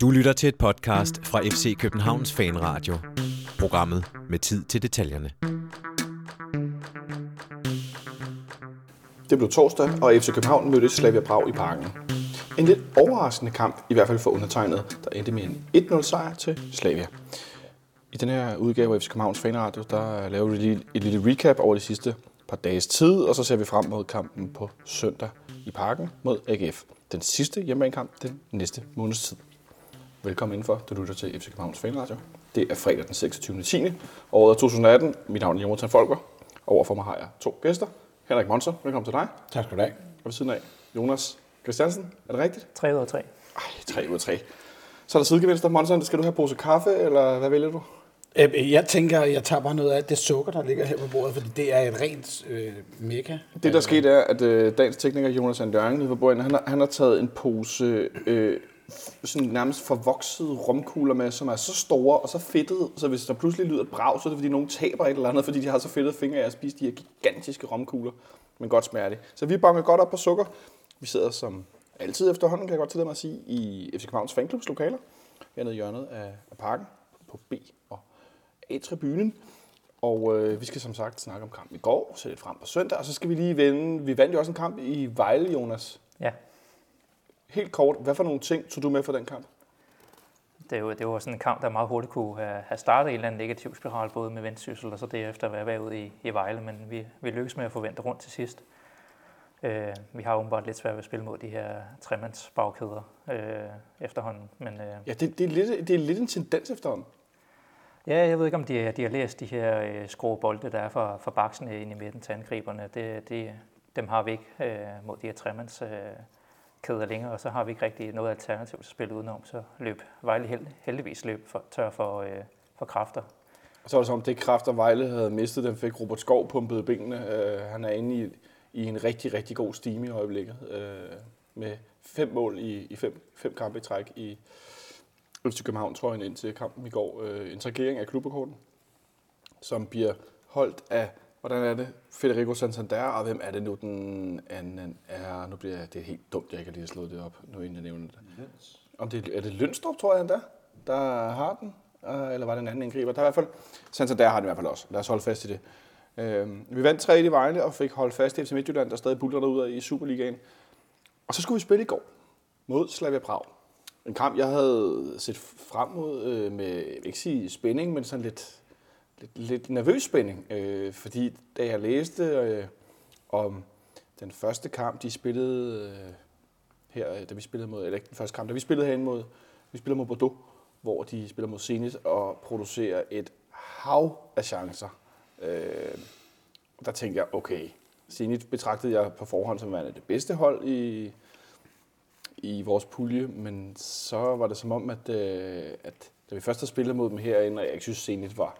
Du lytter til et podcast fra FC Københavns Fanradio. Programmet med tid til detaljerne. Det blev torsdag, og FC København mødte Slavia Prag i parken. En lidt overraskende kamp, i hvert fald for undertegnet, der endte med en 1-0 sejr til Slavia. I den her udgave af FC Københavns Fanradio, der laver vi et lille recap over de sidste par dages tid, og så ser vi frem mod kampen på søndag i parken mod AGF. Den sidste hjemmebanekamp den næste måneds tid. Velkommen indenfor. Du lytter til FC Københavns Fanradio. Det er fredag den 26. 10. året 2018. Mit navn er Jonathan Folker. Overfor mig har jeg to gæster. Henrik Monser, velkommen til dig. Tak skal du have. Og ved siden af Jonas Christiansen. Er det rigtigt? 3 ud af 3. Ej, 3 ud af 3. Så er der sidegevinster. Monser, skal du have pose kaffe, eller hvad vælger du? Øh, Jeg tænker, jeg tager bare noget af det sukker, der ligger her på bordet, fordi det er et rent øh, mega. Det, der skete, er, at øh, dagens tekniker Jonas Andøring nede på bordet, han har, han har taget en pose øh, sådan nærmest forvoksede rumkugler med, som er så store og så fedtede, så hvis der pludselig lyder et brag, så er det fordi nogen taber et eller andet, fordi de har så fedtede fingre af at spise de her gigantiske romkugler, men godt smager det. Så vi banker godt op på sukker. Vi sidder som altid efterhånden, kan jeg godt tillade mig at sige, i FC Københavns Fanklubs lokaler, hernede i hjørnet af, af parken, på B og A-tribunen. Og øh, vi skal som sagt snakke om kampen i går, se lidt frem på søndag, og så skal vi lige vende, vi vandt jo også en kamp i Vejle, Jonas. Ja, Helt kort, hvad for nogle ting tog du med for den kamp? det, jo, det var sådan en kamp, der meget hurtigt kunne have, startet en eller anden negativ spiral, både med vendsyssel og så derefter være bagud i, i Vejle, men vi, vi lykkedes med at få vendt rundt til sidst. Øh, vi har åbenbart lidt svært ved at spille mod de her tremands bagkæder øh, efterhånden, men øh, Ja, det, det, er lidt, det er lidt en tendens efterhånden. ja, jeg ved ikke, om de, de har læst de her øh, skrå bolde, der er fra, fra baksene ind i midten til angriberne. Det, det, dem har vi ikke øh, mod de her tremands øh, kæder længere, og så har vi ikke rigtig noget alternativ til at spille udenom, så løb Vejle held, heldigvis løb for, tør for, øh, for kræfter. Og så var det som om, det kræfter Vejle havde mistet, den fik Robert Skov pumpet benene. Øh, han er inde i, i en rigtig, rigtig god stime i øjeblikket. Øh, med fem mål i, i fem, fem kampe i træk i FC København, tror jeg, indtil kampen i går. Øh, en tragering af klubbekorten, som bliver holdt af, hvordan er det, Federico Santander, og hvem er det nu, den anden er? Nu bliver det helt dumt, jeg ikke har lige slået det op, nu inden jeg nævner det. Om det er det Lønstrup, tror jeg, han der, der har den? Øh, Eller var det en anden angriber? Der er i hvert fald, Santander har den i hvert fald også. Lad os holde fast i det. Øh, vi vandt 3 i Vejle og fik holdt fast i FC Midtjylland, der stadig buller derude i Superligaen. Og så skulle vi spille i går mod Slavia Prag. En kamp, jeg havde set frem mod øh, med, ikke sige spænding, men sådan lidt, lidt, lidt nervøs spænding. Øh, fordi da jeg læste øh, om den første kamp, de spillede øh, her, øh, da vi spillede mod, eller ikke den første kamp, da vi spillede herinde mod, vi spillede mod Bordeaux, hvor de spiller mod Zenit og producerer et hav af chancer. Øh, der tænkte jeg, okay, Zenit betragtede jeg på forhånd som værende det bedste hold i, i vores pulje, men så var det som om, at, øh, at da vi først havde spillet mod dem herinde, og jeg ikke synes, Zenit var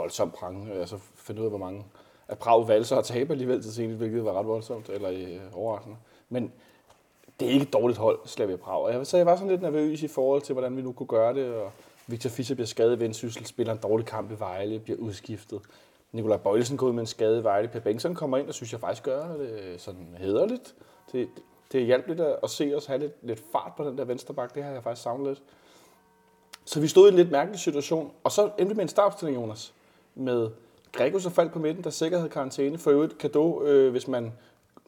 voldsomt prang, og så fandt ud af, hvor mange at Prag valgte så at tabe alligevel til senest, hvilket var ret voldsomt, eller øh, overraskende. Men det er ikke et dårligt hold, Slavia Prag. Og jeg, så jeg var sådan lidt nervøs i forhold til, hvordan vi nu kunne gøre det, og Victor Fischer bliver skadet i Vendsyssel, spiller en dårlig kamp i Vejle, bliver udskiftet. Nikolaj Bøjlesen går ud med en skade i Vejle. Per Bengtsson kommer ind, og synes jeg faktisk gør det øh, sådan hederligt. Det, det hjalp lidt at, at se os have lidt, lidt fart på den der venstre bak. Det har jeg faktisk savnet lidt. Så vi stod i en lidt mærkelig situation. Og så endte vi med en startopstilling, Jonas. Med Gregus og faldt på midten, der sikkert havde karantæne. For øvrigt kado, øh, hvis man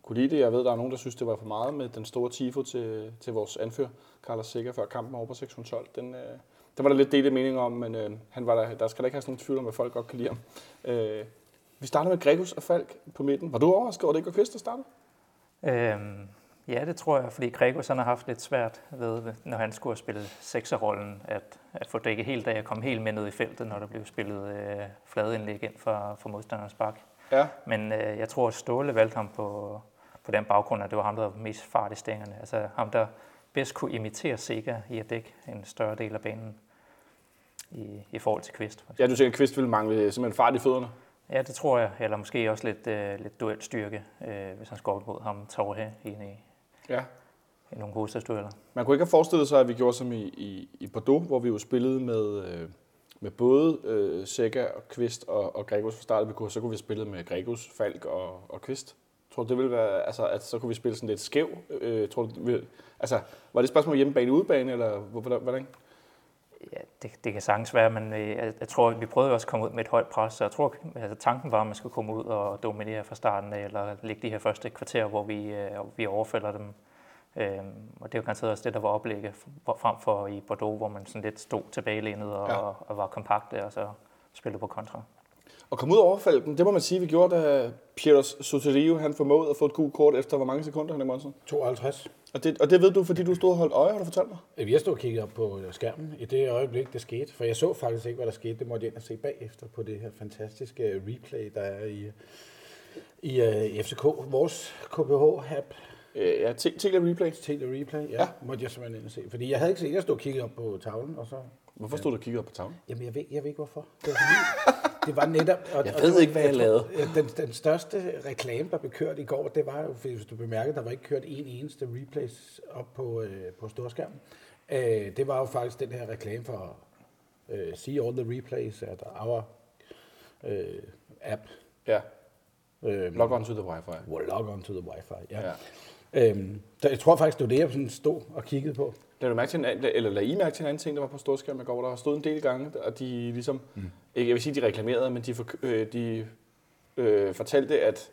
kunne lide det. Jeg ved, der er nogen, der synes, det var for meget med den store tifo til, til vores anfører, Carlos Sikker, før kampen over på 612. Den, øh, der var der lidt delte meninger om, men øh, han var der, der skal da ikke have sådan nogen tvivl om, at folk godt kan lide ham. Øh, vi starter med Gregus og Falk på midten. Var du overrasket over, at det ikke var Kvist, der startede? Øhm, ja, det tror jeg, fordi Gregos han har haft lidt svært ved, når han skulle spille sekserrollen, at, at få dækket helt af og komme helt med ned i feltet, når der blev spillet øh, flade indlæg ind for, for modstanderens bak. Ja. Men øh, jeg tror, at Ståle valgte ham på, på den baggrund, at det var ham, der var mest fart i stængerne. Altså ham, der bedst kunne imitere Sega i at dække en større del af banen i, i forhold til Kvist. Ja, du tænker, at Kvist ville mangle simpelthen fart i fødderne. Ja, det tror jeg. Eller måske også lidt, øh, lidt duel styrke, øh, hvis han skulle op mod ham Torre i, i, Ja. i nogle hovedstadsdueller. Man kunne ikke have forestillet sig, at vi gjorde som i, i, i Bordeaux, hvor vi jo spillede med, øh, med både øh, Sækker og Kvist og, og Gregos fra starten. Vi kunne, så kunne vi spille med Gregos, Falk og, og Kvist. Tror du, det ville være, altså, at så kunne vi spille sådan lidt skæv? Øh, tror du, ville, altså, var det et spørgsmål hjemmebane, udebane, eller hvordan? Ja, det, det kan sagtens være, men øh, jeg, jeg tror, vi prøvede også at komme ud med et højt pres, så jeg tror, altså, tanken var, at man skulle komme ud og dominere fra starten eller lægge de her første kvarter, hvor vi, øh, vi overfælder dem. Øhm, og det jo garanteret også det, der var oplægget frem for i Bordeaux, hvor man sådan lidt stod tilbagelænet og, ja. og, og var kompakte, og så spillede på kontra. Og komme ud og overfalde dem, det må man sige, vi gjorde, da Pietros Soterio, han formåede at få et gult kort efter hvor mange sekunder, han er Monsen? 52. Og det, og det ved du, fordi du stod og holdt øje, har du fortalt mig? Jeg stod og kiggede op på skærmen i det øjeblik, det skete. For jeg så faktisk ikke, hvad der skete. Det måtte jeg ind og se bagefter på det her fantastiske replay, der er i, i, uh, FCK. Vores KPH-app. Øh, ja, Tele Replay. Tele Replay, ja, ja. Måtte jeg simpelthen ind og se. Fordi jeg havde ikke set, jeg stod og kiggede op på tavlen, og så... Hvorfor stod du og kiggede op på tavlen? Jamen, jeg ved, jeg ved ikke hvorfor. Det var fordi, det var netop... Og, jeg ved og ikke, hvad jeg lavede. Den, den største reklame, der blev kørt i går, det var jo, hvis du bemærkede, der var ikke kørt en eneste replays op på, øh, på storskærmen. Øh, det var jo faktisk den her reklame for øh, See all the replays at our øh, app. Ja. Øhm, log on to the wifi. Well, log on to the wifi, ja. ja. Øhm, så jeg tror faktisk, det var det, jeg sådan stod og kiggede på. Lad du mærke til en, eller lad I mærke til en anden ting, der var på storskærm i går. Der stod en del gange, og de ligesom, mm. ikke, jeg vil sige, de reklamerede, men de, for, øh, de øh, fortalte, at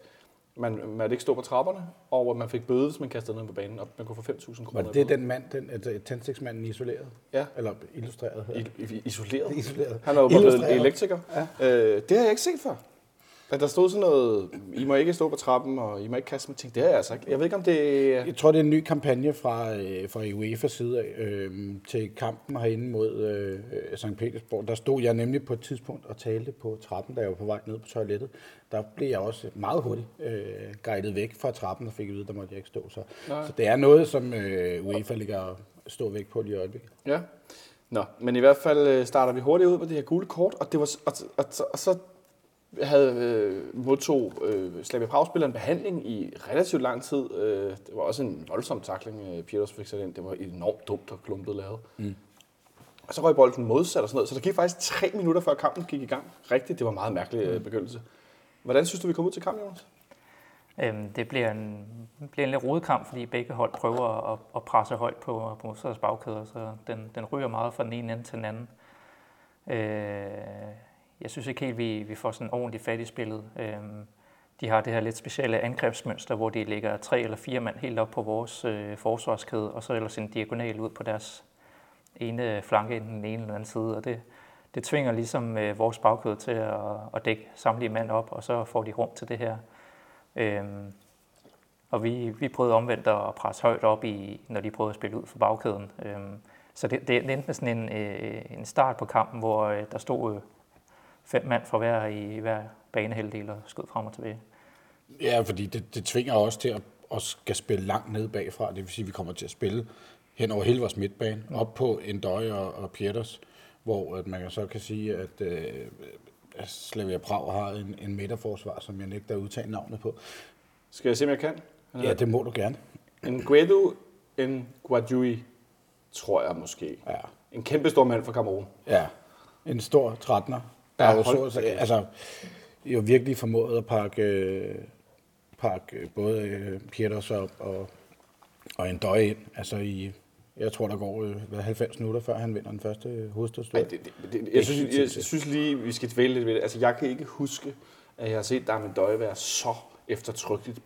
man, man ikke stå på trapperne, og at man fik bøde, hvis man kastede ned på banen, og man kunne få 5.000 kroner. Var det den mand, den altså, tændstiksmanden isoleret? Ja. Eller illustreret? I, isoleret? Isoleret. Han er jo blevet elektriker. Ja. Øh, det har jeg ikke set før. At der stod sådan noget, I må ikke stå på trappen, og I må ikke kaste med ting. Det er jeg altså ikke. Jeg ved ikke, om det... Jeg tror, det er en ny kampagne fra, øh, fra UEFA's side øh, til kampen herinde mod øh, St. Petersborg. Der stod jeg nemlig på et tidspunkt og talte på trappen, da jeg var på vej ned på toilettet. Der blev jeg også meget hurtigt øh, guidet væk fra trappen og fik at vide, der måtte jeg ikke stå. Så, så det er noget, som øh, UEFA ligger stå væk på lige i øjeblikket. Ja. Nå, men i hvert fald øh, starter vi hurtigt ud med det her gule kort, og, det var, og, og, og, og så havde øh, modtog øh, Slavia prag en behandling i relativt lang tid. Øh, det var også en voldsom takling, øh, Pieters fik sat ind. Det var enormt dumt og klumpet lavet. Mm. Og så røg bolden modsat og sådan noget. Så der gik faktisk tre minutter, før kampen gik i gang. Rigtigt, det var en meget mærkelig øh, begyndelse. Hvordan synes du, vi kom ud til kampen, Jonas? Øhm, det bliver en, bliver en lidt rodet kamp, fordi begge hold prøver at, at presse højt på, på modstanders bagkæder, så den, den ryger meget fra den ene ende til den anden. Øh, jeg synes ikke helt, vi, vi får sådan ordentligt fat i spillet. Øhm, de har det her lidt specielle angrebsmønster, hvor de lægger tre eller fire mand helt op på vores øh, forsvarskæde, og så ellers en diagonal ud på deres ene flanke i den ene eller anden side. Og det, det tvinger ligesom øh, vores bagkæde til at, at dække samtlige mand op, og så får de rum til det her. Øhm, og vi, vi prøvede omvendt at presse højt op, i, når de prøvede at spille ud for bagkæden. Øhm, så det, det endte med sådan en, øh, en start på kampen, hvor øh, der stod øh, fem mand fra hver i hver banehalvdel og skød frem og tilbage. Ja, fordi det, det tvinger os til at, at skal spille langt ned bagfra. Det vil sige, at vi kommer til at spille hen over hele vores midtbane, op på Endøj og, og Pieters, hvor at man så kan sige, at, øh, Slavia Prag har en, en midterforsvar, som jeg nægter at udtage navnet på. Skal jeg se, om jeg kan? Ja, det må du gerne. En Guedo, en Guadjui, tror jeg måske. Ja. En kæmpe stor mand fra Cameroon. Ja, en stor 13'er, der ja, jo så, altså, jo virkelig formået at pakke, pakke både øh, Pieters og, og, og en døj ind. Altså i, jeg tror, der går øh, 90 minutter, før han vinder den første hovedstødstød. Det, det, det, jeg, synes, jeg, jeg synes lige, vi skal dvæle lidt ved det. Altså, jeg kan ikke huske, at jeg har set Darmen Døje være så eftertrykkeligt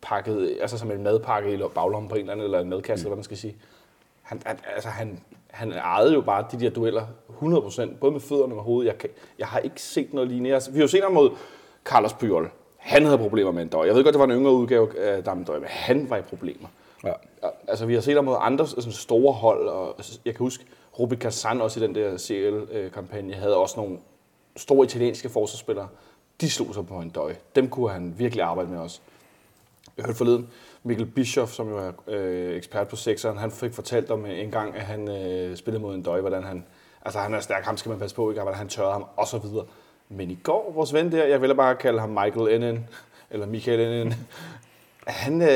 pakket, altså som en madpakke i baglommen på en eller anden, eller en madkasse, mm. eller hvad man skal sige. Han, altså, han, han ejede jo bare de der dueller 100%, både med fødderne og hovedet. Jeg, kan, jeg har ikke set noget lignende. Altså, vi har jo set ham mod Carlos Puyol. Han havde problemer med en døj. Jeg ved godt, det var en yngre udgave af Dam Døj, men han var i problemer. Ja. Altså, vi har set ham mod andre sådan store hold, og jeg kan huske, Rubi Kazan også i den der CL-kampagne havde også nogle store italienske forsvarsspillere. De slog sig på en døj. Dem kunne han virkelig arbejde med også. Jeg hørte forleden, Mikkel Bischoff, som jo er øh, ekspert på sekseren, han fik fortalt om en gang, at han øh, spillede mod en døj, hvordan han, altså han er stærk, ham skal man passe på, ikke? hvordan han tørrede ham, og så videre. Men i går, vores ven der, jeg vil bare kalde ham Michael Ennen, eller Michael Ennen, han, øh,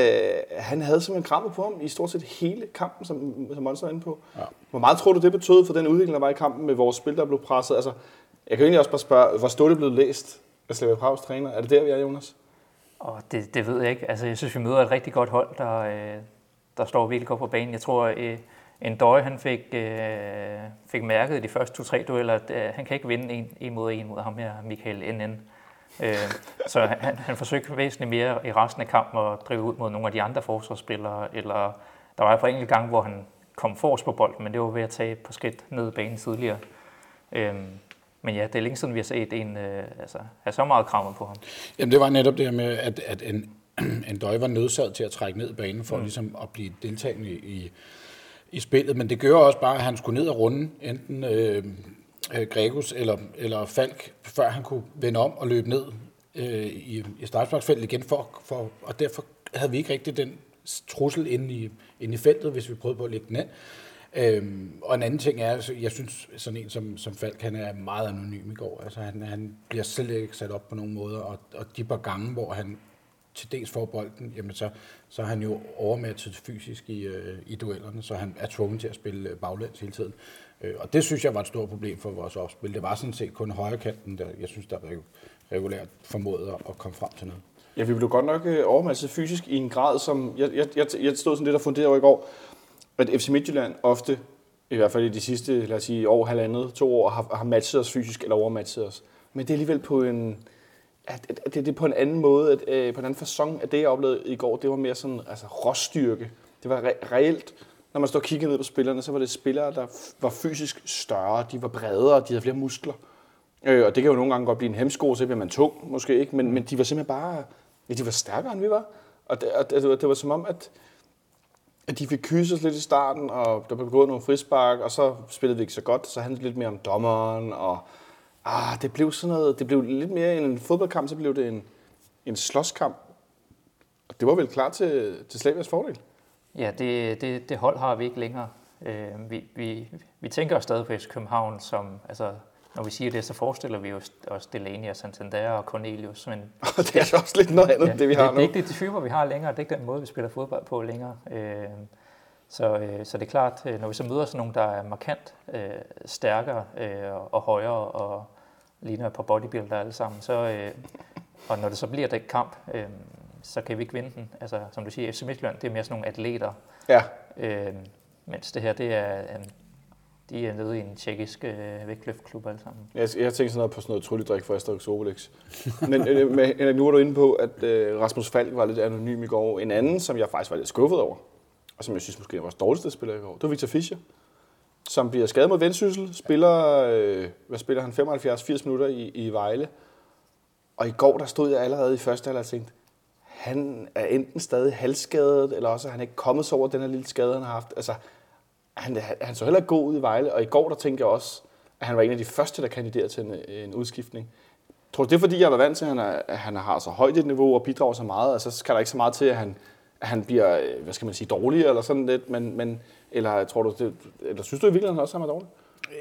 han havde simpelthen krammet på ham i stort set hele kampen, som, som Monster er inde på. Ja. Hvor meget tror du, det betød for den udvikling, der var i kampen med vores spil, der blev presset? Altså, jeg kan egentlig også bare spørge, hvor stort det blevet læst af Slavia Prags træner? Er det der, vi er, Jonas? Og det, det ved jeg ikke. Altså, jeg synes, vi møder et rigtig godt hold, der, øh, der står virkelig godt på banen. Jeg tror, øh, en Døje, han fik, øh, fik mærket i de første to-tre dueller, at øh, han kan ikke vinde en, en mod en mod ham her, Michael NN. Øh, så han, han forsøgte væsentligt mere i resten af kampen at drive ud mod nogle af de andre forsvarsspillere, eller der var et par enkelte gange, hvor han kom forrest på bolden, men det var ved at tage på skridt ned banen tidligere. Øh, men ja, det er længe siden, vi har set en øh, altså, have så meget krammet på ham. Jamen det var netop det her med, at, at en, en døj var nødsaget til at trække ned banen for mm. ligesom at blive deltagende i, i spillet. Men det gør også bare, at han skulle ned og runde enten øh, øh, Gregus eller, eller Falk, før han kunne vende om og løbe ned øh, i, i startsparksfeltet igen. For, for, og derfor havde vi ikke rigtig den trussel inde i, inde i feltet, hvis vi prøvede på at lægge den ind. Øhm, og en anden ting er, at jeg synes, sådan en som, som Falk, han er meget anonym i går. Altså, han, han bliver slet ikke sat op på nogen måder, og, og de par gange, hvor han til dels får bolden, jamen så, så er han jo overmatchet fysisk i, øh, i duellerne, så han er tvunget til at spille øh, baglæns hele tiden. Øh, og det synes jeg var et stort problem for vores opspil. Det var sådan set kun højre kanten, der jeg synes, der regulært formåede at komme frem til noget. Ja, vi blev godt nok øh, overmatchet fysisk i en grad, som jeg, jeg, jeg, jeg stod sådan lidt og funderede over i går, at FC Midtjylland ofte, i hvert fald i de sidste, lad os sige, år, halvandet, to år, har, har matchet os fysisk eller overmatchet os. Men det er alligevel på en, at, at, at det, det er på en anden måde, at, øh, på en anden fasong, at det, jeg oplevede i går, det var mere sådan, altså råstyrke. Det var re- reelt, når man står og kigger ned på spillerne, så var det spillere, der var fysisk større, de var bredere, de havde flere muskler. Øh, og det kan jo nogle gange godt blive en hemsko, så bliver man tung, måske ikke, men, men de var simpelthen bare, ja, de var stærkere, end vi var. Og det, og det, det var som om, at, at de fik kysset lidt i starten, og der blev begået nogle frispark, og så spillede vi ikke så godt, så handlede det lidt mere om dommeren, og ah, det blev sådan noget, det blev lidt mere end en fodboldkamp, så blev det en, en slåskamp. Og det var vel klar til, til Slavias fordel? Ja, det, det, det hold har vi ikke længere. Øh, vi, vi, vi tænker stadig på FC København som, altså, når vi siger det, så forestiller vi os også Delaney og Santander og Cornelius. Men det er også lidt noget andet, ja, det vi har det, nu. Det er ikke det typer, vi har længere. Det er ikke den måde, vi spiller fodbold på længere. Øh, så, øh, så det er klart, øh, når vi så møder sådan nogle, der er markant øh, stærkere øh, og højere og ligner par bodybuilder alle sammen, så, øh, og når det så bliver det kamp, øh, så kan vi ikke vinde den. Altså, som du siger, FC Midtjylland, det er mere sådan nogle atleter. Ja. Øh, mens det her, det er, øh, de er nede i en tjekkisk øh, vægtløftklub alle sammen. Jeg, jeg tænker sådan noget på sådan noget trylledrik fra Asterix Obelix. Men øh, med, øh, nu var du inde på, at øh, Rasmus Falk var lidt anonym i går. En anden, som jeg faktisk var lidt skuffet over, og som jeg synes måske var vores dårligste spiller i går, det var Victor Fischer, som bliver skadet mod vendsyssel, spiller, øh, hvad spiller han, 75-80 minutter i, i Vejle. Og i går, der stod jeg allerede i første halvleg og tænkte, han er enten stadig halvskadet, eller også er han ikke kommet så over den her lille skade, han har haft. Altså, han, han så heller ikke god ud i Vejle, og i går, der tænkte jeg også, at han var en af de første, der kandiderede til en, en udskiftning. Tror du, det er fordi, jeg var vant til, at han, er, at han har så højt et niveau og bidrager så meget, altså så skal der ikke så meget til, at han, at han bliver, øh, hvad skal man sige, dårlig eller sådan lidt, men, men eller, tror du, det, eller synes du i virkeligheden også, at han var dårlig?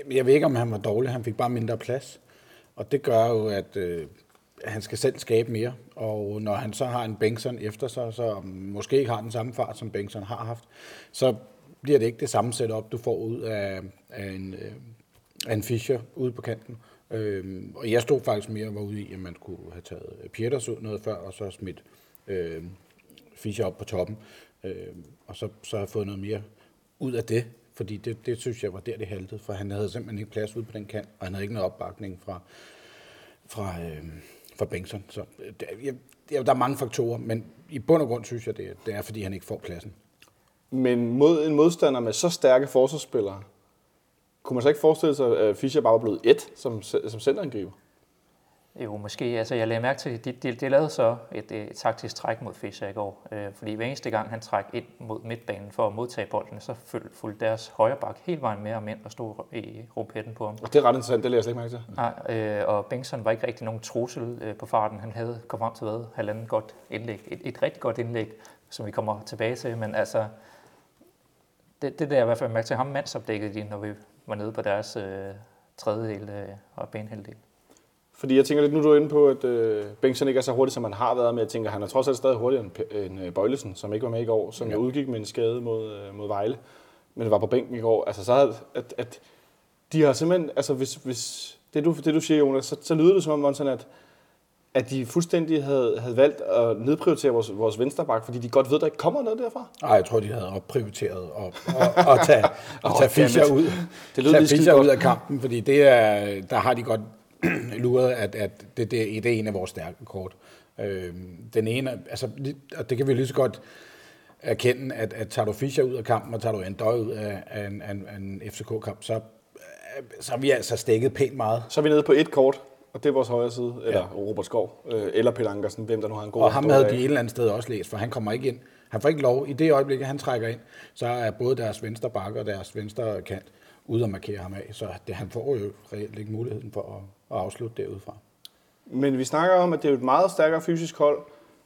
Øh, jeg ved ikke, om han var dårlig. Han fik bare mindre plads. Og det gør jo, at øh, han skal selv skabe mere. Og når han så har en Bengtsson efter sig, så måske ikke har den samme fart, som Bengtsson har haft, så bliver det ikke det samme setup, du får ud af, af, en, øh, af en Fischer ude på kanten. Øh, og jeg stod faktisk mere og var ude i, at man kunne have taget Pieters ud noget før, og så smidt øh, Fischer op på toppen. Øh, og så, så har jeg fået noget mere ud af det, fordi det, det synes jeg var der, det haltede, for han havde simpelthen ikke plads ude på den kant, og han havde ikke noget opbakning fra, fra, øh, fra Bengtsson. Så øh, der, det, jeg, der er mange faktorer, men i bund og grund synes jeg, det, det er, fordi han ikke får pladsen. Men mod en modstander med så stærke forsvarsspillere, kunne man så ikke forestille sig, at Fischer bare var blevet et som, som centerangriber? Jo, måske. Altså, jeg lagde mærke til, at de, de, de lavede så et, et taktisk træk mod Fischer i går. Øh, fordi hver eneste gang, han træk ind mod midtbanen for at modtage bolden, så fulgte deres højre bak hele vejen med og mænd og stod i rumpetten på ham. Og det er ret interessant, det lader jeg slet ikke mærke til. Nej, øh, og Bengtsson var ikke rigtig nogen trussel øh, på farten. Han havde kommet frem til hvad? Halvanden godt indlæg. Et, et rigtig godt indlæg, som vi kommer tilbage til. Men altså, det, det der jeg i hvert fald mærke til ham mandsopdækket de, når vi var nede på deres øh, tredjedel øh, og banehalvdel. Fordi jeg tænker lidt, nu er du inde på, at øh, Bengtsson ikke er så hurtig, som han har været, men jeg tænker, han er trods alt stadig hurtigere end, end øh, Bøjlesen, som ikke var med i går, som ja. udgik med en skade mod, øh, mod Vejle, men var på bænken i går. Altså så havde, at, at de har simpelthen, altså hvis, hvis det, du, det du siger, Jonas, så, så lyder det som om, sådan, at, at de fuldstændig havde, havde valgt at nedprioritere vores, vores venstreback, fordi de godt ved, at der ikke kommer noget derfra? Nej, jeg tror, de havde opprioriteret at, at, at tage, at tage Fischer ud, Det lød tage Fischer ud af kampen, fordi det er, der har de godt luret, at, at det, det, det er en af vores stærke kort. Øh, den ene, altså, og det kan vi lige så godt erkende, at, at tager du Fischer ud af kampen, og tager du Andøj ud af, af, en, af, en- af en FCK-kamp, så, så er vi altså stikket pænt meget. Så er vi nede på et kort, og det er vores højre side, eller ja. Robert Skov, øh, eller Peter Ankersen, hvem der nu har en god Og ham havde de et eller andet sted også læst, for han kommer ikke ind. Han får ikke lov. I det øjeblik, han trækker ind, så er både deres venstre bakke og deres venstre kant ude at markere ham af. Så det, han får jo reelt ikke muligheden for at, at afslutte derudfra. Men vi snakker om, at det er et meget stærkere fysisk hold,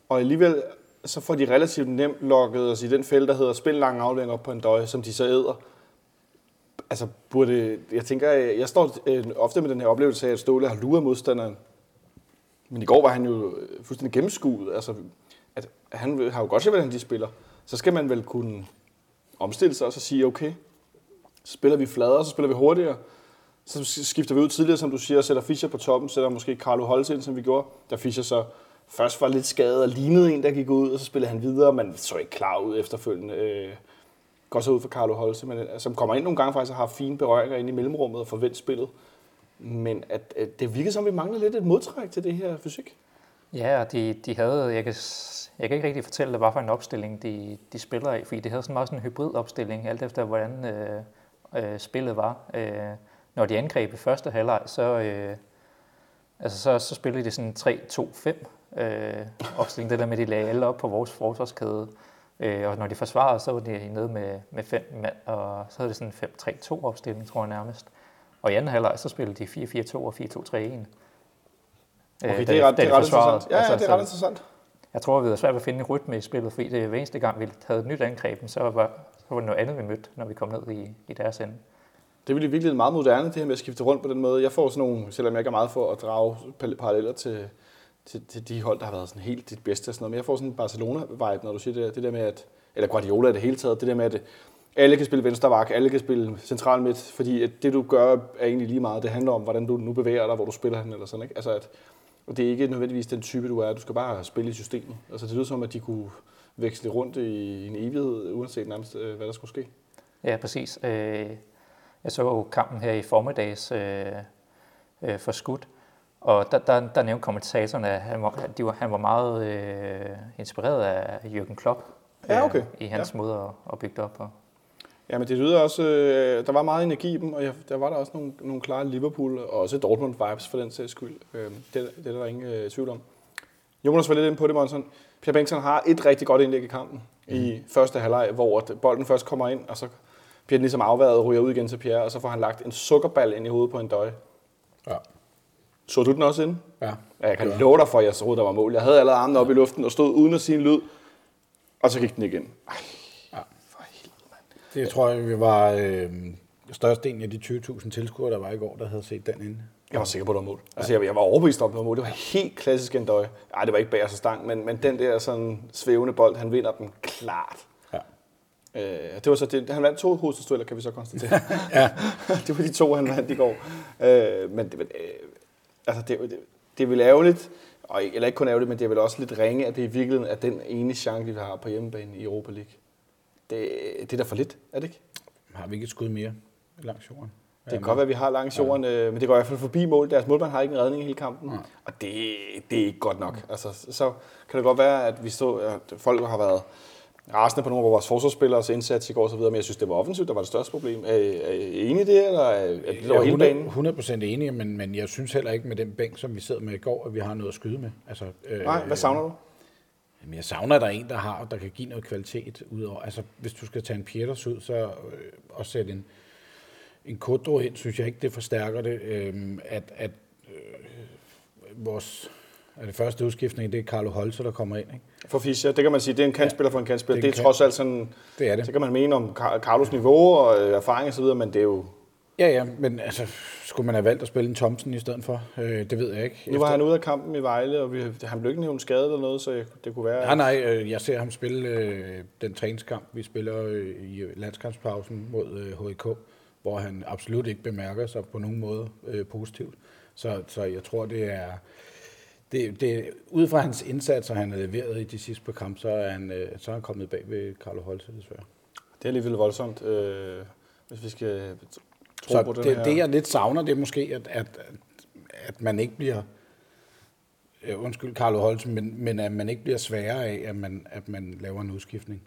og alligevel så får de relativt nemt lukket os i den fælde, der hedder spil lang aflevering op på en døje, som de så æder. Altså burde, jeg tænker, øh, jeg står øh, ofte med den her oplevelse af, at Ståle har luret modstanderen. Men i går var han jo øh, fuldstændig gennemskuet. Altså, at han har jo godt set, hvordan de spiller. Så skal man vel kunne omstille sig og så sige, okay, så spiller vi fladere, så spiller vi hurtigere. Så skifter vi ud tidligere, som du siger, og sætter Fischer på toppen, sætter måske Carlo Holtz ind, som vi gjorde. der Fischer så først var lidt skadet og lignede en, der gik ud, og så spillede han videre, men så ikke klar ud efterfølgende. Øh, går så ud for Carlo Holse, men, øh, som kommer ind nogle gange faktisk og har fine berøringer ind i mellemrummet og forvent spillet. Men at, at det virker som, vi mangler lidt et modtræk til det her fysik. Ja, og de, de havde, jeg kan, jeg kan ikke rigtig fortælle dig, hvad for en opstilling de, de spiller i, fordi det havde sådan meget sådan en hybridopstilling, alt efter hvordan øh, øh, spillet var. Øh, når de angreb i første halvleg, så, øh, altså så, så spillede de sådan 3-2-5 øh, opstilling, det der med, at de lagde alle op på vores forsvarskæde. Øh, og når de forsvarede, så var de nede med, med fem mand, og så havde det sådan en 5-3-2 opstilling, tror jeg nærmest. Og i anden halvleg, så spillede de 4-4-2 og 4-2-3-1. Øh, Okay, da- det er ret, det de er ret interessant. Ja, ja, Altså, det er ret interessant. jeg tror, vi havde svært ved at finde en rytme i spillet, fordi det hver eneste gang, vi havde et nyt angreb, så var, så var det noget andet, vi mødte, når vi kom ned i, i deres ende. Det er virkelig meget moderne, det her med at skifte rundt på den måde. Jeg får sådan nogle, selvom jeg ikke er meget for at drage pa- paralleller til, til, til de hold, der har været sådan helt dit bedste og sådan noget, men jeg får sådan en Barcelona-vibe, når du siger det, der. det der med, at, eller Guardiola i det hele taget, det der med, at alle kan spille venstre bak, alle kan spille central midt, fordi at det du gør er egentlig lige meget. Det handler om, hvordan du nu bevæger dig, hvor du spiller hen eller sådan, ikke? Altså at, og det er ikke nødvendigvis den type, du er. Du skal bare spille i systemet. Altså det lyder som, at de kunne veksle rundt i en evighed, uanset nærmest, øh, hvad der skulle ske. Ja, præcis. Øh, jeg så jo kampen her i formiddags øh, øh, for skudt, og der, der, der nævnte kommentatoren, at han var, at de var, han var meget øh, inspireret af Jürgen Klopp Ja, okay. øh, i hans Ja. måde at, at bygge det op på. Ja, men det lyder også, øh, der var meget energi i dem, og jeg, der var der også nogle, nogle klare Liverpool og også Dortmund-vibes for den sags skyld. Øh, det, det er der ingen øh, tvivl om. Jonas var lidt inde på det, Monson. Pierre Bengtsson har et rigtig godt indlæg i kampen mm. i første halvleg, hvor bolden først kommer ind, og så bliver den ligesom afværet og ryger ud igen til Pierre, og så får han lagt en sukkerball ind i hovedet på en døje. Ja. Så du den også ind? ja. Ja, jeg kan Ja. love dig for, at jeg troede, der var mål. Jeg havde allerede armene oppe i luften og stod uden at sige en lyd, og så gik den igen. Ej, Ja. for helvede, mand. Det tror jeg, vi var øh, størstedelen af de 20.000 tilskuere, der var i går, der havde set den inde. Jeg var sikker på, at det var mål. Altså, jeg, jeg var overbevist om, at det var mål. Det var helt klassisk en døj. Ej, det var ikke bag så stang, men, men den der sådan svævende bold, han vinder den klart. Ja. Øh, det var så det, han vandt to hovedstødler, kan vi så konstatere. ja. det var de to, han vandt i går. Øh, men det, øh, altså, det, det, det er vel ærgerligt, og, eller ikke kun ærgerligt, men det er vel også lidt ringe, at det i virkeligheden er den ene chance, vi har på hjemmebane i Europa League. Det, det er da for lidt, er det ikke? Har vi ikke et skud mere langs jorden? Det kan godt være, at vi har langs jorden, øh, men det går i hvert fald forbi mål. Deres målmand har ikke en redning i hele kampen, Nej. og det, det er ikke godt nok. Altså, så kan det godt være, at vi stod, at folk har været rasende på nogle af vores forsvarsspillers indsats i går osv., men jeg synes, det var offensivt, der var det største problem. Er, er I enige i det, eller er det over hele banen? 100 procent enig, men, men jeg synes heller ikke med den bænk, som vi sidder med i går, at vi har noget at skyde med. Altså, øh, Nej, hvad savner du? Jamen, jeg savner, at der er en, der har, der kan give noget kvalitet udover. Altså, hvis du skal tage en Pieters ud, så øh, og sætte en, en Kodro ind, synes jeg ikke, det forstærker det. Øh, at at øh, vores er det første udskiftning, det er Carlo Holzer, der kommer ind. Ikke? For Fischer, det kan man sige, det er en kantspiller for en kantspiller. det er Det er trods alt sådan, Det er det. så kan man mene om Car- Carlos niveau og øh, erfaring osv., men det er jo... Ja, ja, men altså, skulle man have valgt at spille en Thompson i stedet for? Øh, det ved jeg ikke. Nu var han ude af kampen i Vejle, og vi, han blev ikke nævnt skadet eller noget, så jeg- det kunne være... Nej, nej, øh, jeg ser ham spille øh, den træningskamp, vi spiller øh, i landskampspausen mod øh, HIK, hvor han absolut ikke bemærker sig på nogen måde øh, positivt. Så, så jeg tror, det er, det, det, ud fra hans indsatser, han har leveret i de sidste par kampe, så er han, øh, så er han kommet bag ved Carlo Holse, desværre. Det er alligevel voldsomt, øh, hvis vi skal tro Så på det, her. det, jeg lidt savner, det er måske, at, at, at man ikke bliver, undskyld Carlo Holse, men, men at man ikke bliver sværere af, at man, at man laver en udskiftning.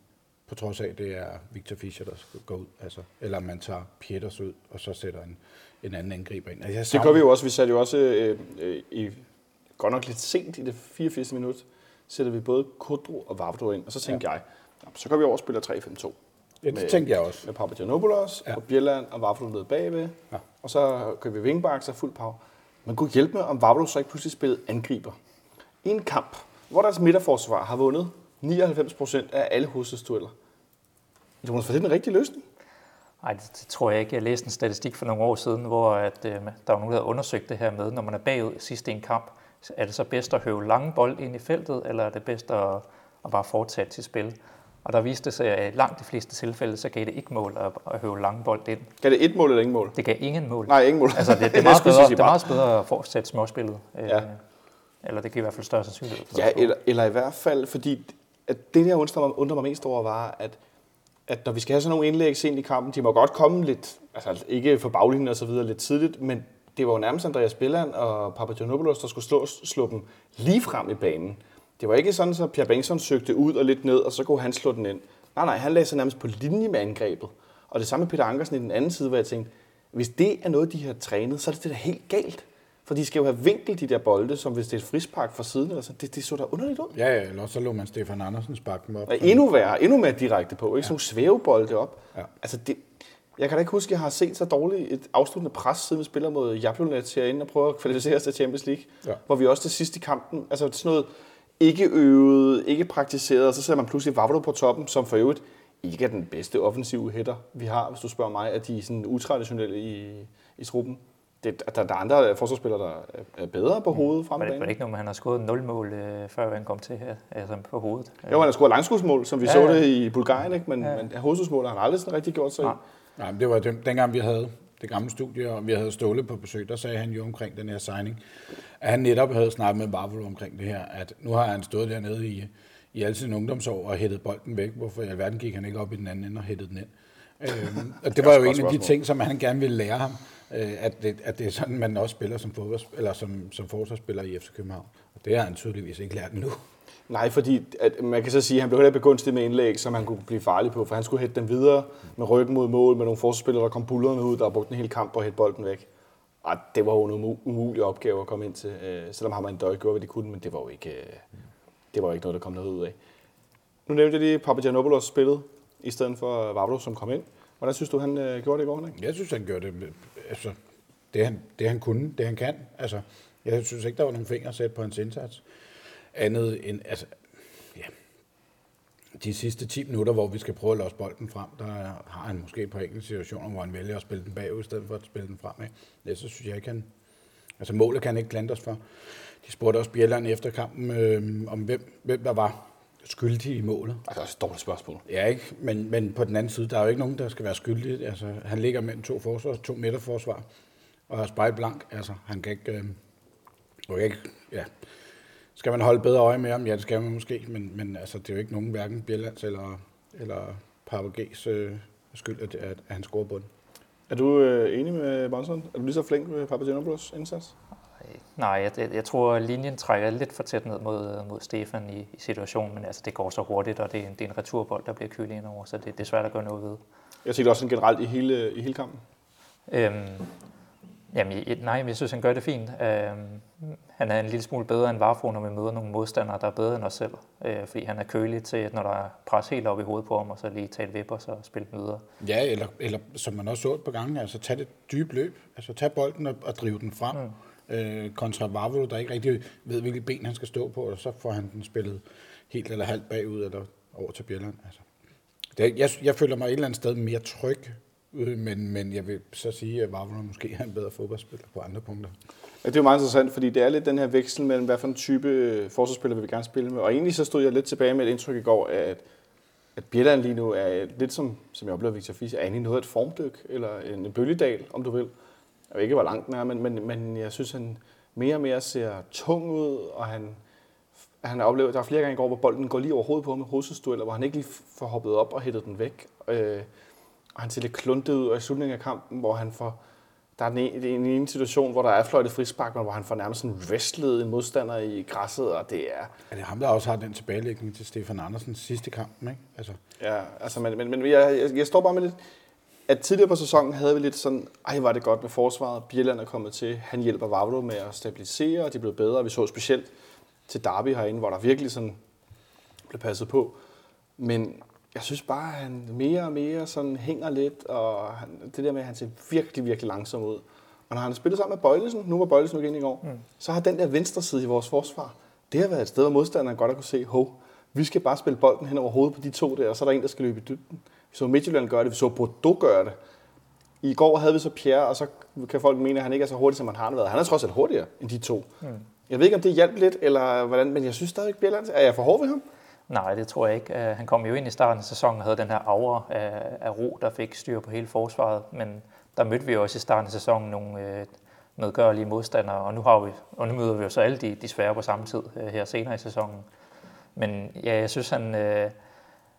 På trods af, at det er Victor Fischer, der skal gå ud. Altså, eller man tager Pieters ud, og så sætter en, en anden angriber ind. Altså, jeg Det gør vi jo også. Vi satte jo også øh, øh, i, godt nok lidt sent i det 84. minut, sætter vi både Kudro og Vavro ind. Og så tænkte ja. jeg, "Nå, så går vi over og spiller 3-5-2. Ja, det med- tænkte jeg også. Med Papagiannopoulos Ja. og Bjelland og Vavro nede bagved. Ja. Og så kører vi wingbacks og fuld power. Man kunne hjælpe med, om Vavro så ikke pludselig spillede angriber. I en kamp, hvor deres midterforsvar har vundet 99% af alle hovedstødstueller. Jonas, var det den rigtige løsning? Nej, det, det tror jeg ikke. Jeg læste en statistik for nogle år siden, hvor at, øh, der var nogen, der havde undersøgt det her med, når man er bagud i sidste en kamp, er det så bedst at høve lange bold ind i feltet, eller er det bedst at, at bare fortsætte til spil? Og der viste det sig, at i langt de fleste tilfælde, så gav det ikke mål at, at høve lange bold ind. Gav det et mål eller ingen mål? Det gav ingen mål. Nej, ingen mål. Altså, det, det, er, meget bedre, det er meget bedre at fortsætte småspillet. Øh, Ja. Eller det giver i hvert fald større sandsynlighed. for Ja, eller, eller i hvert fald, fordi at det, der undrer mig, undrer mig mest over, var, at, at når vi skal have sådan nogle indlæg sent i kampen, de må godt komme lidt, altså ikke for baglinjen og så videre lidt tidligt, men det var jo nærmest Andreas Billand og Papagiannopoulos, der skulle slå, slå dem lige frem i banen. Det var ikke sådan, at Pierre Bengtsson søgte ud og lidt ned, og så kunne han slå den ind. Nej, nej, han lagde sig nærmest på linje med angrebet. Og det samme med Peter Ankersen i den anden side, hvor jeg tænkte, hvis det er noget, de har trænet, så er det det da helt galt. For de skal jo have vinkel, de der bolde, som hvis det er et frispark fra siden. Eller så. Det, det så da underligt ud. Ja, ja, eller så lå man Stefan Andersen sparke dem op. Og endnu værre, endnu mere direkte på. Ikke? Sådan nogle svævebolde op. Ja. Altså det, jeg kan da ikke huske, at jeg har set så dårligt et afsluttende pres, siden vi spiller mod Jablonec herinde og prøver at kvalificere os til Champions League. Ja. Hvor vi også til sidst i kampen, altså sådan noget ikke øvet, ikke praktiseret, og så sætter man pludselig Vavro på toppen, som for øvrigt ikke er den bedste offensive hætter, vi har, hvis du spørger mig, at de er sådan utraditionelle i, i truppen. Det, der, der er andre forsvarsspillere, der er- bedre på hovedet frem det, var det ikke noget han har scoret 0 mål, øh, før han kom til her, altså på hovedet? Jo, han har scoret langskudsmål, som vi Ja, så det i Bulgarien, ikke? men, Ja. men hovedsudsmål har han aldrig sådan rigtig gjort sig i. Nej. Nej, men det var den, dengang, vi havde det gamle studie, og vi havde Ståle på besøg, der sagde han jo omkring den her signing, at han netop havde snakket med Vavlo omkring det her, at nu har han stået dernede i, i alle sine ungdomsår og hættet bolden væk. Hvorfor i alverden gik han ikke op i den anden ende og hættede den ind? øhm, og det var jo en af de ting, som han gerne ville lære ham, øh, at, det, at det er sådan, man også spiller som, fodbold, eller som, som forsvarsspiller i FC København. Og det har han tydeligvis ikke lært nu. Nej, fordi at man kan så sige, at han blev heller begunstiget med indlæg, som han kunne blive farlig på, for han skulle hætte dem videre med ryggen mod mål, med nogle forsvarsspillere, der kom bullerne ud, der har brugt en hel kamp på at hætte bolden væk. Og det var jo en umulig opgave at komme ind til, øh, selvom ham og en døj gjorde, hvad de kunne, men det var jo ikke, øh, det var jo ikke noget, der kom noget ud af. Nu nævnte jeg lige Papagianopoulos spillet, i stedet for Vavlo, som kom ind. Hvordan synes du, han øh, gjorde det i går, Henrik? Jeg synes, han gjorde det, altså, det, han, det han kunne, det han kan. Altså, jeg synes ikke, der var nogen fingre sat på hans indsats. Andet end, altså, ja, de sidste 10 minutter, hvor vi skal prøve at låse bolden frem, der har han måske på enkelte situationer, hvor han vælger at spille den bagud, i stedet for at spille den fremad. Det så synes jeg ikke, han... Altså målet kan han ikke klandres for. De spurgte også Bjelland efter kampen, øh, om hvem, hvem der var skyldig i målet. Altså, også et dårligt spørgsmål. Ja, ikke? Men, men på den anden side, der er jo ikke nogen, der skal være skyldig. Altså, han ligger mellem to forsvar, to midterforsvar, og er spejl blank. Altså, han kan ikke... Øh, og ikke ja. Skal man holde bedre øje med ham? Ja, det skal man måske, men, men altså, det er jo ikke nogen, hverken Bjellands eller, eller Papa G's øh, skyld, at, at, at han scorer bunden. Er du øh, enig med Bonson? Er du lige så flink med Papagiannopoulos indsats? Nej, jeg, jeg, jeg tror, linjen trækker lidt for tæt ned mod, mod Stefan i, i situationen, men altså, det går så hurtigt, og det er, en, det er en returbold, der bliver kølet ind over, så det, det er svært at gøre noget ved. Jeg tænkte også sådan generelt i hele, i hele kampen. Øhm, jamen, jeg, nej, men jeg synes, han gør det fint. Øhm, han er en lille smule bedre end Varfro, når vi møder nogle modstandere, der er bedre end os selv. Øh, fordi han er kølig til, når der er pres helt op i hovedet på ham, og så lige tage et vip og så spille den videre. Ja, eller, eller som man også så et par gange, altså tage det dybe løb. Altså tage bolden og, og drive den frem. Mm. Øh, kontra Vavlo, der ikke rigtig ved, hvilke ben han skal stå på, og så får han den spillet helt eller halvt bagud eller over til Bjelland. Altså. Det, jeg, jeg føler mig et eller andet sted mere tryg, Øh, men, men jeg vil så sige, at Vavlo måske er en bedre fodboldspiller på andre punkter. Ja, det er jo meget interessant, fordi det er lidt den her veksel mellem, hvad for en type øh, forsvarsspiller vil vi gerne spille med. Og egentlig så stod jeg lidt tilbage med et indtryk i går, at, at Bjelland lige nu er lidt som, som jeg oplevede Victor Fischer, er i noget af et formdyk, eller en bølgedal, om du vil. Jeg ved ikke, hvor langt den er, men, men, men jeg synes, han, mere og mere ser tung ud, og han, han har oplevet, der er flere gange i går, hvor bolden går lige over hovedet på ham i hovedstødstueller, hvor han ikke lige får hoppet op og hættet den væk. Øh, og han ser lidt kluntet ud, og i slutningen af kampen, hvor han får, der er en, en, en situation, hvor der er fløjtet frispark, men hvor han får nærmest sådan wrestlet en modstander i græsset, og det er... Er det ham, der også har den tilbagelægning til Stefan Andersens sidste kamp, ikke? Altså, Ja, altså, men, men, men jeg, jeg, jeg står bare med lidt, at tidligere på sæsonen havde vi lidt sådan, ej, var det godt med forsvaret, Bjelland er kommet til, han hjælper Vavlo med at stabilisere, og de blev bedre, vi så specielt til Derby herinde, hvor der virkelig sådan blev passet på. Men jeg synes bare, at han mere og mere sådan hænger lidt, og han, det der med, at han ser virkelig, virkelig langsom ud. Og når han har spillet sammen med Bøjlesen, nu var Bøjlesen igen i går, mm. så har den der venstre side i vores forsvar, det har været et sted, hvor modstanderen godt har kunne se, hov, vi skal bare spille bolden hen over hovedet på de to der, og så er der en, der skal løbe i dybden. Vi så Midtjylland gøre det, vi så Bordeaux gøre det. I går havde vi så Pierre, og så kan folk mene, at han ikke er så hurtig, som han har været. Han er trods alt hurtigere end de to. Mm. Jeg ved ikke, om det hjalp lidt, eller hvordan, men jeg synes stadig ikke, Bjelland, er jeg for hård ved ham? Nej, det tror jeg ikke. Øh, Han kom jo ind i starten af sæsonen og havde den her aura af, af ro, der fik styr på hele forsvaret. Men der mødte vi jo også i starten af sæsonen nogle øh, medgørlige modstandere, og nu, har vi, og nu møder vi jo så alle de, de svære på samme tid øh, her senere i sæsonen. Men ja, jeg synes, han, øh,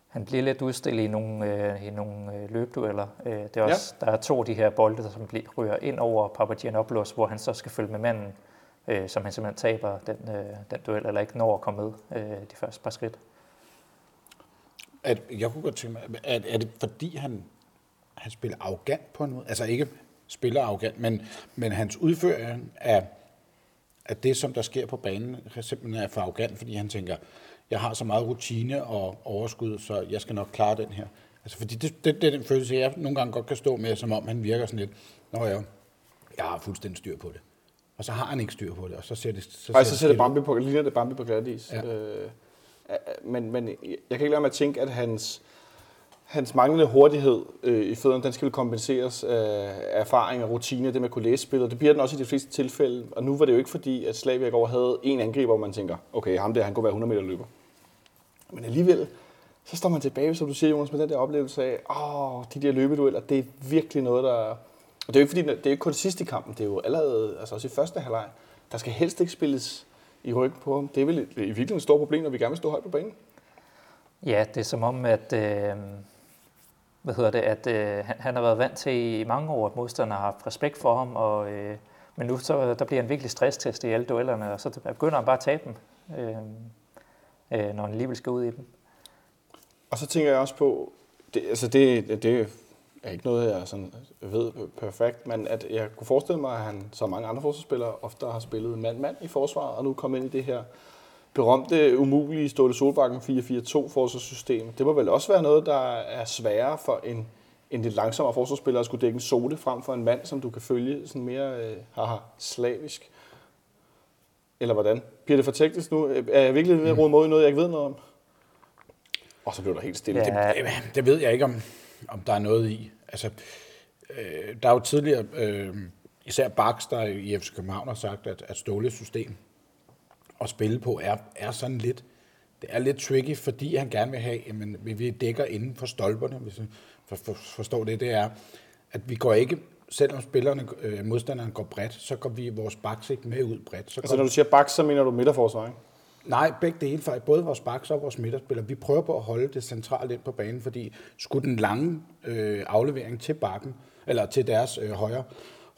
han bliver lidt udstillet i nogle, øh, i nogle øh, løbdueller. Øh, det er også, ja. Der er to af de her bolde, der som bliver, ryger ind over Papagiannopoulos, hvor han så skal følge med manden, øh, som han simpelthen taber den, øh, den duel, eller ikke når at komme med øh, de første par skridt. At, jeg kunne godt tænke mig, er, er det fordi han, han spiller arrogant på en måde? Altså ikke spiller arrogant, men, men hans udføring af, af det, som der sker på banen, simpelthen er for arrogant, fordi han tænker, jeg har så meget rutine og overskud, så jeg skal nok klare den her. Altså fordi det, det, det er den følelse, jeg nogle gange godt kan stå med, som om han virker sådan lidt, nå ja, jeg har fuldstændig styr på det. Og så har han ikke styr på det, og så ser det... Så Ej, så ser det ud. Bambi på, ligner det Bambi på glatis. Ja. Øh, men, men jeg kan ikke lade mig at tænke, at hans, hans manglende hurtighed øh, i fødderne, den skal vel kompenseres af erfaring og rutine, det med at kunne læse spillet. Det bliver den også i de fleste tilfælde. Og nu var det jo ikke fordi, at Slavia går havde en angriber, hvor man tænker, okay, ham der, han kunne være 100 meter løber. Men alligevel, så står man tilbage, som du siger, Jonas, med den der oplevelse af, åh, de der løbedueller, det er virkelig noget, der... Og det er jo ikke, fordi, det er ikke kun sidst i kampen, det er jo allerede, altså også i første halvleg, der skal helst ikke spilles i ryggen på ham. Det er vel i virkeligheden et stort problem, når vi gerne vil stå højt på banen. Ja, det er som om, at, øh, hvad hedder det, at øh, han, han har været vant til i mange år, at modstanderne har haft respekt for ham, og, øh, men nu så, der bliver en virkelig stresstest i alle duellerne, og så begynder han bare at tabe dem, øh, øh, når han alligevel skal ud i dem. Og så tænker jeg også på, det, altså det, det er ikke noget, jeg sådan ved perfekt, men at jeg kunne forestille mig, at han, som mange andre forsvarsspillere, ofte har spillet mand-mand i forsvaret, og nu kom ind i det her berømte, umulige Ståle Solbakken 4-4-2 forsvarssystem. Det må vel også være noget, der er sværere for en, en lidt langsommere forsvarsspiller at skulle dække en sole frem for en mand, som du kan følge sådan mere øh, haha, slavisk. Eller hvordan? Bliver det for teknisk nu? Er jeg virkelig ved at rode mod i noget, jeg ikke ved noget om? Og så blev der helt stille. Ja. Det, det ved jeg ikke, om, om der er noget i. Altså, øh, der er jo tidligere, øh, især Bax, der i FC København har sagt, at, at Ståles system at spille på er, er sådan lidt, det er lidt tricky, fordi han gerne vil have, jamen, vi- dækker inden for stolperne, hvis jeg for, for, forstår det, det er, at vi går ikke, selvom spillerne, øh, modstanderne går bredt, så går vi vores baks ikke med ud bredt. Så altså når du siger bak, så mener du midterforsvar, ikke? Nej, begge dele faktisk. Både vores baks og vores midterspiller. Vi prøver på at holde det centralt ind på banen, fordi skulle den lange øh, aflevering til bakken, eller til deres øh, højre,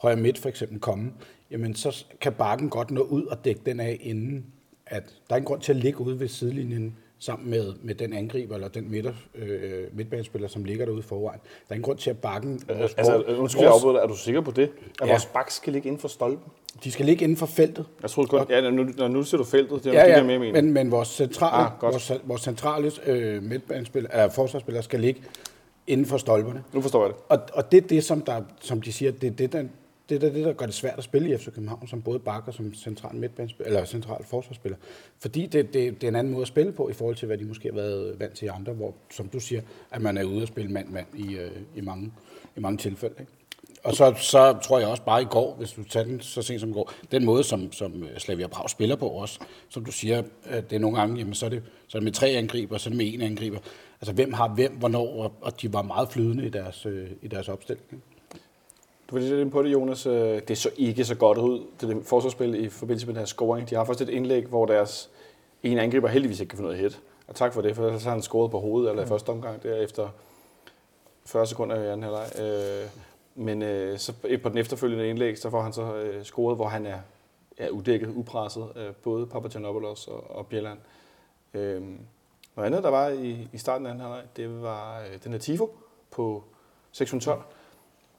højre midt for eksempel komme, jamen så kan bakken godt nå ud og dække den af inden, at der er en grund til at ligge ude ved sidelinjen sammen med, med den angriber eller den midter, øh, midtbanespiller, som ligger derude forvejen. Der er ingen grund til at bakken... Vores, Altså, undskyld, jeg afbryder dig. Er du sikker på det? At Ja. vores bak skal ligge inden for stolpen? de skal ligge inden for feltet. Jeg troede kun, ja, nu, når nu ser du feltet, det er Ja, det, ja, jeg mere mener. men, men vores centrale, Ah, ah, godt. vores, vores centrale øh, midtbanespiller, eller forsvarsspiller skal ligge inden for stolperne. Nu forstår jeg det. Og, og det er det, som, der, som de siger, det er det, der, det, er det, der gør det svært at spille i FC København, som både bakker som central midtbanespiller, eller central forsvarsspiller. Fordi det, det, det er en anden måde at spille på, i forhold til, hvad de måske har været vant til i andre, hvor, som du siger, at man er ude at spille mand-mand i, øh, i, mange, i mange tilfælde. Ikke? Og så, så tror jeg også bare i går, hvis du tager den så sent som i går, den måde, som, som øh, Slavia Prag spiller på også, som du siger, at det er nogle gange, jamen, så, er det, så er det med tre angriber, så er det med en angriber. Altså hvem har hvem, hvornår, og, og de var meget flydende i deres, øh, i deres opstilling. Du var lidt inde på det, Jonas. Øh, det så ikke så godt ud, det, det forsvarsspil i forbindelse med deres scoring. De har først et indlæg, hvor deres en angriber heldigvis ikke kan finde af hit. Og tak for det, for så har han scoret på hovedet eller i første omgang der efter 40 sekunder i anden halvleg. Øh, men øh, så på den efterfølgende indlæg, så får han så øh, scoret, hvor han er, er udækket, upresset, øh, både Papagiannopoulos og, og Bjelland. Øh, noget andet, der var i, i starten af anden halvleg, det var øh, den her Tifo på 612.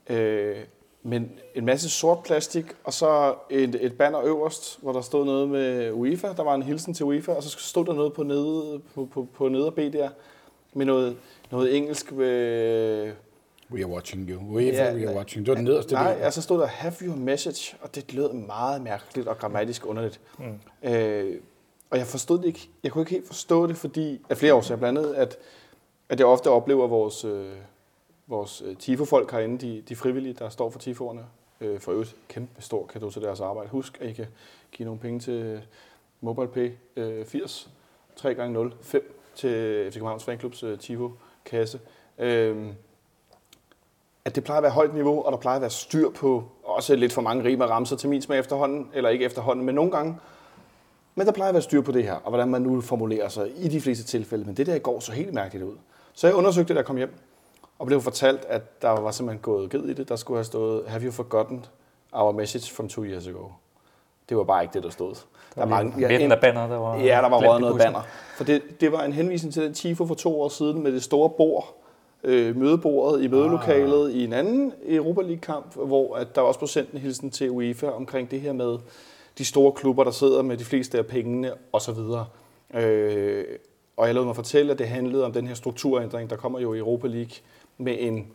Mm. Øh, men en masse sort plastik, og så et, et banner øverst, hvor der stod noget med UEFA. Der var en hilsen til UEFA, og så stod der noget på nede, på, på, på nede B der, med noget, noget engelsk. Øh, We are watching you. UEFA, ja, we are watching. Det var den nederste Nej, der. altså stod der, have your message, og det lød meget mærkeligt og grammatisk underligt. Mm. Øh, og jeg forstod det ikke. Jeg kunne ikke helt forstå det, fordi af flere årsager blandt andet, at, at jeg ofte oplever vores, øh, vores øh, TIFO-folk herinde, de, de frivillige, der står for TIFO'erne, øh, for øvrigt kæmpe stor kado til deres arbejde. Husk, at I kan give nogle penge til øh, MobilePay øh, 80 3 gange 0 5 til FC Københavns Fanklubs øh, TIFO-kasse. Øh, at det plejer at være højt niveau, og der plejer at være styr på også lidt for mange rimer ramser til min smag efterhånden, eller ikke efterhånden, men nogle gange. Men der plejer at være styr på det her, og hvordan man nu formulerer sig i de fleste tilfælde. Men det der i går så helt mærkeligt ud. Så jeg undersøgte det, der kom hjem, og blev fortalt, at der var simpelthen gået ged i det. Der skulle have stået, have you forgotten our message from two years ago? Det var bare ikke det, der stod. Der var mange, ja, en, af banner, der var Ja, der var røget noget banner. For det, det var en henvisning til den Tifo for to år siden med det store bord, øh, mødebordet i mødelokalet ah. i en anden Europa League-kamp, hvor at der også blev sendt en hilsen til UEFA omkring det her med de store klubber, der sidder med de fleste af pengene osv. Øh, og jeg lavede mig fortælle, at det handlede om den her strukturændring, der kommer jo i Europa League med en,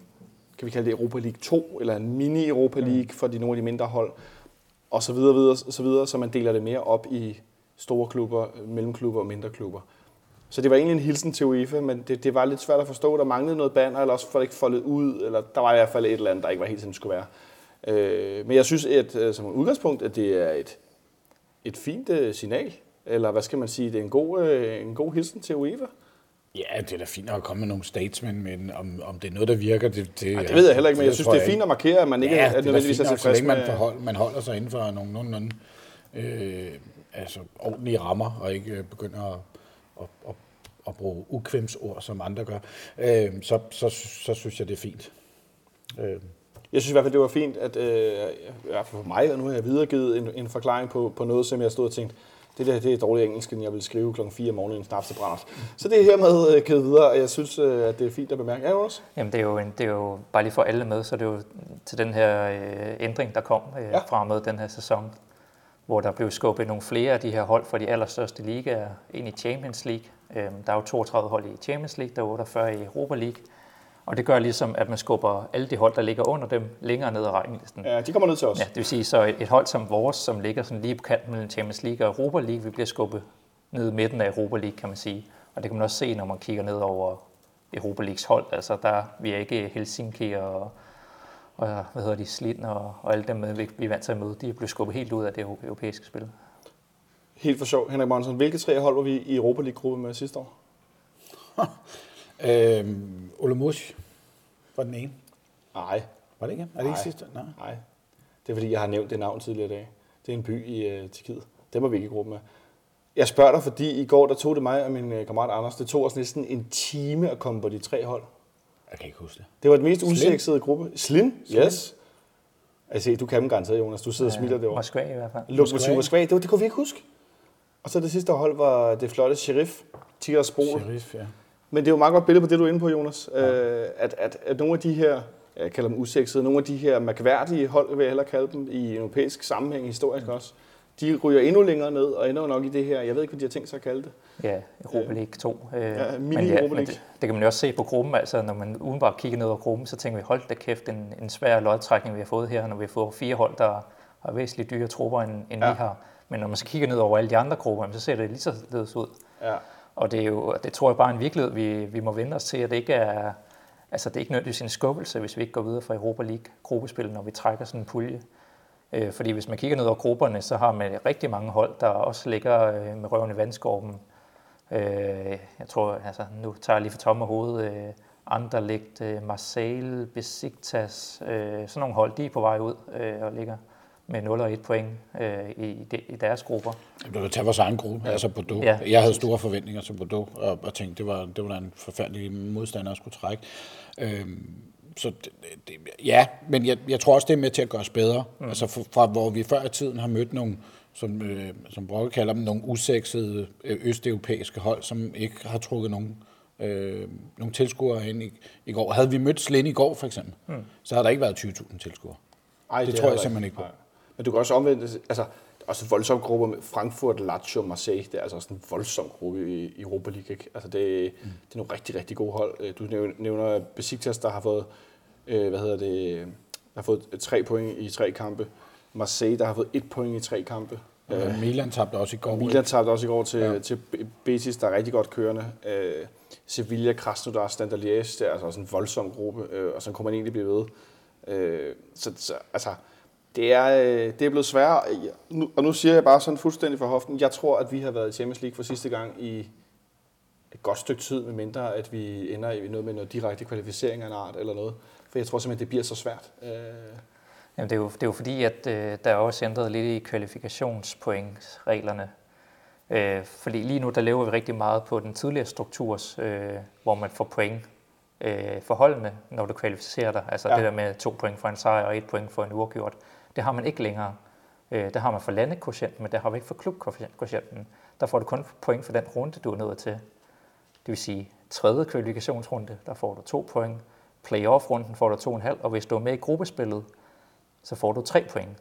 kan vi kalde det Europa League 2, eller en mini-Europa mm. League for de nogle af de mindre hold, og så videre, videre, så videre, så man deler det mere op i store klubber, mellemklubber og mindre klubber. Så det var egentlig en hilsen til UEFA, men det, det var lidt svært at forstå. Der manglede noget banner, eller også for det ikke foldet ud, eller der var i hvert fald et eller andet, der ikke var helt som det skulle være. Øh, men jeg synes, at øh, som udgangspunkt, at det er et, et fint øh, signal, eller hvad skal man sige, det er en god, øh, en god hilsen til UEFA. Ja, det er da fint at komme med nogle statements, men om, om det er noget, der virker, det, det, ja, det ved jeg heller ikke, men jeg synes, det er fint at markere, at man ikke ja, er nødvendigvis er tilfreds med... man, forhold, man holder sig inden for nogle nogenlunde øh, altså ordentlige rammer, og ikke øh, begynder at, at, at, at bruge ukvemsord, som andre gør, øh, så, så, så synes jeg, det er fint. Øh. Jeg synes i hvert fald, det var fint, at øh, for mig, og nu har jeg videregivet en, en forklaring på, på noget, som jeg stod og tænkte, det der det er dårligt engelsk, end jeg vil skrive klokken 4 om morgenen en snapsebrændert. Så det er hermed øh, givet videre, og jeg synes, øh, at det er fint at bemærke. Ja, også? Jamen, det er, jo en, det er jo bare lige for alle med, så det er jo til den her øh, ændring, der kom øh, ja. fra med den her sæson, hvor der blev skubbet nogle flere af de her hold fra de allerstørste ligaer ind i Champions League. Øh, der er jo 32 hold i Champions League, der er 48 i Europa League. Og det gør ligesom, at man skubber alle de hold, der ligger under dem, længere ned ad ranglisten. Ja, de kommer ned til os. Ja, det vil sige, så et, et hold som vores, som ligger sådan lige på kanten mellem Champions League og Europa League, vi bliver skubbet ned i midten af Europa League, kan man sige. Og det kan man også se, når man kigger ned over Europa Leagues hold. Altså, der vi er ikke Helsinki og, og hvad hedder de, Slin og, og alle dem, vi, vi er vant til at møde. De er blevet skubbet helt ud af det europæiske spil. Helt for sjov. Henrik Monsen, hvilke tre hold var vi i Europa League-gruppe med sidste år? øhm, Olomouc var den ene. Nej. Var det ikke? Er det ikke sidste? Nej. Nej. Det er fordi, jeg har nævnt det navn tidligere i dag. Det er en by i uh, Tyrkiet. Det var vi ikke i gruppe med. Jeg spørger dig, fordi i går der tog det mig og min uh, kammerat Anders, det tog os næsten en time at komme på de tre hold. Jeg kan ikke huske det. Det var den mest usikkerede gruppe. Slin? Slin? Yes. Altså, du kan dem garanteret, Jonas. Du sidder ja, og smiler derovre. Moskva i hvert fald. Lokomotiv Moskva, det, det kunne vi ikke huske. Og så det sidste hold var det flotte Sheriff, Tiraspol. Sheriff, ja. Men det er jo meget godt billede på det, du er inde på, Jonas. Ja. Øh, at, at, at nogle af de her, jeg kalder dem usexede, nogle af de her mærkværdige hold, vil jeg hellere kalde dem, i europæisk sammenhæng, historisk mm. også, de ryger endnu længere ned og ender nok i det her, jeg ved ikke, hvad de har tænkt sig at kalde det. Ja, Europa League 2. Øh, ja, mini ja, Europa League. Det, det, kan man jo også se på gruppen, altså når man udenbart kigger ned over gruppen, så tænker vi, hold da kæft, en, en svær lodtrækning, vi har fået her, når vi har fået fire hold, der har væsentligt dyre trupper, end, end ja. vi har. Men når man så kigger ned over alle de andre grupper, så ser det lige så ledes ud. Ja. Og det, er jo, det tror jeg bare er en virkelighed, vi, vi må vende os til, at det ikke er, altså det er ikke nødvendigvis en skubbelse, hvis vi ikke går videre fra Europa League gruppespil, når vi trækker sådan en pulje. Øh, fordi hvis man kigger ned over grupperne, så har man rigtig mange hold, der også ligger øh, med røven i vandskorben. Øh, jeg tror, altså nu tager jeg lige for tomme hovedet, øh, Anderlecht, øh, Marseille, Besiktas, øh, sådan nogle hold, de er på vej ud øh, og ligger med 0 og 1 point øh, i, de, i deres grupper. Du kan tage vores egen gruppe, ja. altså Bordeaux. Ja, jeg havde store forventninger til Bordeaux, og, og tænkte, det var, det var en forfærdelig modstander at skulle trække. Øhm, så det, det, ja, men jeg, jeg tror også, det er med til at gøre os bedre. Mm. Altså fra, fra hvor vi før i tiden har mødt nogle, som, øh, som Brokke kalder dem, nogle usexede øh, østeuropæiske hold, som ikke har trukket nogen, øh, nogle tilskuere ind i, i går. Havde vi mødt Slind i går, for eksempel, mm. så havde der ikke været 20.000 tilskuere. Ej, Det tror har jeg simpelthen ikke på. Nej. Men du kan også omvendt, altså, også en voldsom gruppe med Frankfurt, Lazio, Marseille. Det er altså også en voldsom gruppe i Europa League. Ikke? Altså, det, mm. det er nogle rigtig, rigtig gode hold. Øh, Du nævner- Besiktas, der har fået, øh, hvad hedder det, der har fået tre point i tre kampe. Marseille, der har fået et point i tre kampe. Øh, Milan tabte også i går. Milan tabte også i går til, Ja. til Betis, der er rigtig godt kørende. Øh, Sevilla, Krasnodar, Standard Liège, det er altså også en voldsom gruppe, øh, og så kunne man egentlig blive ved. Øh, så, så altså, det er, øh, det er blevet sværere, og nu siger jeg bare sådan fuldstændig for hoften, jeg tror, at vi har været i Champions League for sidste gang i et godt stykke tid, med mindre at vi ender i noget med noget direkte kvalificering af en art eller noget. For jeg tror simpelthen, det bliver så svært. Øh, Jamen, det, er jo, det er jo fordi, at øh, der er også ændret lidt i kvalifikationspointsreglerne. Øh, fordi lige nu, der lever vi rigtig meget på den tidligere strukturs, øh, hvor man får point øh, for holdene, når du kvalificerer dig. Altså ja. Ja. det der med to point for en sejr og et point for en uafgjort. Det har man ikke længere. Øh, det har man for landekvotienten, men det har vi ikke for klubkvotienten. Der får du kun point for den runde, du er nået til. Det vil sige, tredje kvalifikationsrunde, der får du to point. Playoff-runden får du to og en halv, og hvis du er med i gruppespillet, så får du tre point.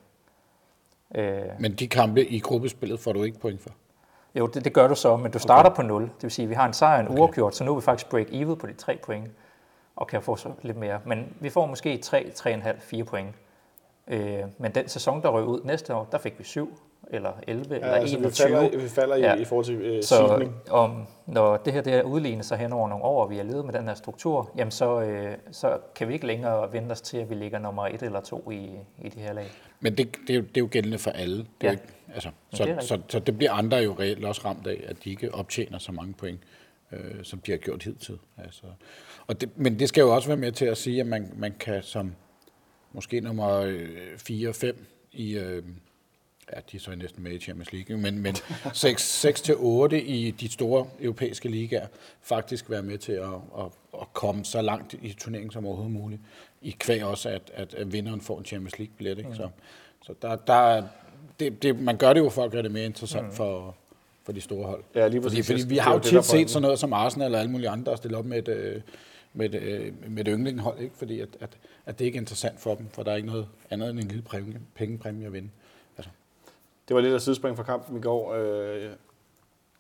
Øh, Men de kampe i gruppespillet får du ikke point for. jo, det, det gør du så, men du starter okay. på 0. Det vil sige, at vi har en sejr en okay. uafgjort, så nu er vi faktisk break-even på de tre point, og kan få så lidt mere. Men vi får måske 3, 3,5, 4 point. Øh, men den sæson, der røg ud næste år, der fik vi 7, eller 11, ja, eller altså, vi 21. falder, vi falder ja. Ja. i, i forhold til øh, Så om, når det her det er udlignet sig hen over nogle år, og vi har levet med den her struktur, jamen så, øh, så kan vi ikke længere vente os til, at vi ligger nummer et eller to i, i det her lag. Men det, det, er, jo, det er jo gældende for alle. Det er Ja. jo ikke, altså, det så, er så, så, så det bliver andre jo reelt også ramt af, at de ikke optjener så mange point, øh, som de har gjort hidtil. Altså, og det, men det skal jo også være med til at sige, at man, man kan som måske nummer 4 og 5 i... Øh, ja, de er så næsten med i Champions League, men, men 6-8 i de store europæiske ligaer faktisk være med til at, at, at komme så langt i turneringen som overhovedet muligt. I kvæg også, at, at, at vinderen får en Champions League-billet. Ikke? Så, så der, der, er- det, det, man gør det jo for at gøre det mere interessant mm. for, for de store hold. Ja, lige fordi, præcis. fordi Det vi har jo tit set sådan noget som Arsenal eller alle mulige andre, der stiller op med et, øh, med et, øh, med et yndlinghold, ikke? fordi at, at, at det ikke er interessant for dem, for der er ikke noget andet end en lille præmie, pengepræmie at vinde. Altså, Det var lidt af sidespring fra kampen i går. Øh,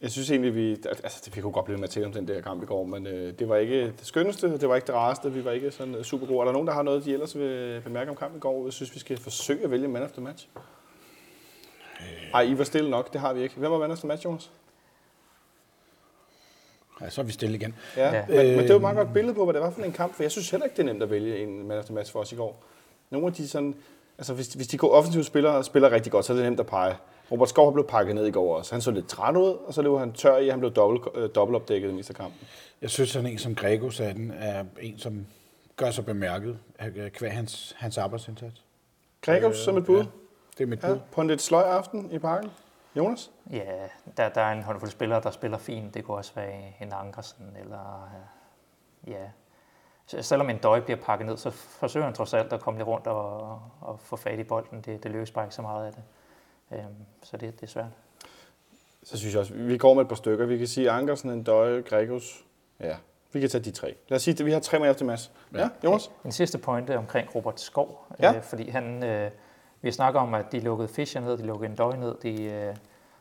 Jeg synes egentlig, vi, altså, det- vi kunne godt blive med at tale om den der kamp i går, men øh, det var ikke det skønneste, det var ikke det rareste, vi var ikke sådan øh, super gode. Er der nogen, der har noget, de ellers vil bemærke om kampen i går? Jeg synes, vi skal forsøge at vælge man of the match. Ej, I var stille nok, det har vi ikke. Hvem var man of the match, Jonas? Ja, så er vi stille igen. Ja, Ja. Men, men det var et meget godt billede på, hvad det var for en kamp, for jeg synes heller ikke, det er nemt at vælge en man the match for os i går. Nogle af de sådan, altså hvis, hvis de går offensivt spillere spiller rigtig godt, så er det nemt at pege. Robert Skov blev pakket ned i går også. Han så lidt træt ud, og så løb han tør i, at han blev dobbelt, øh, dobbeltopdækket i meste kampen. Jeg synes, sådan en som Grego sagde den, er en, som gør sig bemærket øh, kvæg hans, hans arbejdsindsats. Gregos som et bud. Ja, det er mit bud. Ja, på en lidt sløj aften i parken. Jonas? Ja, der, der er en håndfuld spillere, der spiller fint. Det kunne også være en Ankersen, eller øh, ja. Så selvom en døj bliver pakket ned, så forsøger han trods alt at komme lidt rundt og, og få fat i bolden. Det, det lykkes bare ikke så meget af det. Øhm, så det, det er svært. Så synes jeg også, vi går med et par stykker. Vi kan sige Ankersen, en døje, Gregos. Ja, vi kan tage de tre. Lad os sige, at vi har tre med efter Mads. Ja, Ja. Jonas? En sidste pointe omkring Robert Skov, Ja. øh, fordi han, øh, vi snakker om, at de lukkede Fischer ned, de lukkede en døj ned, de, øh,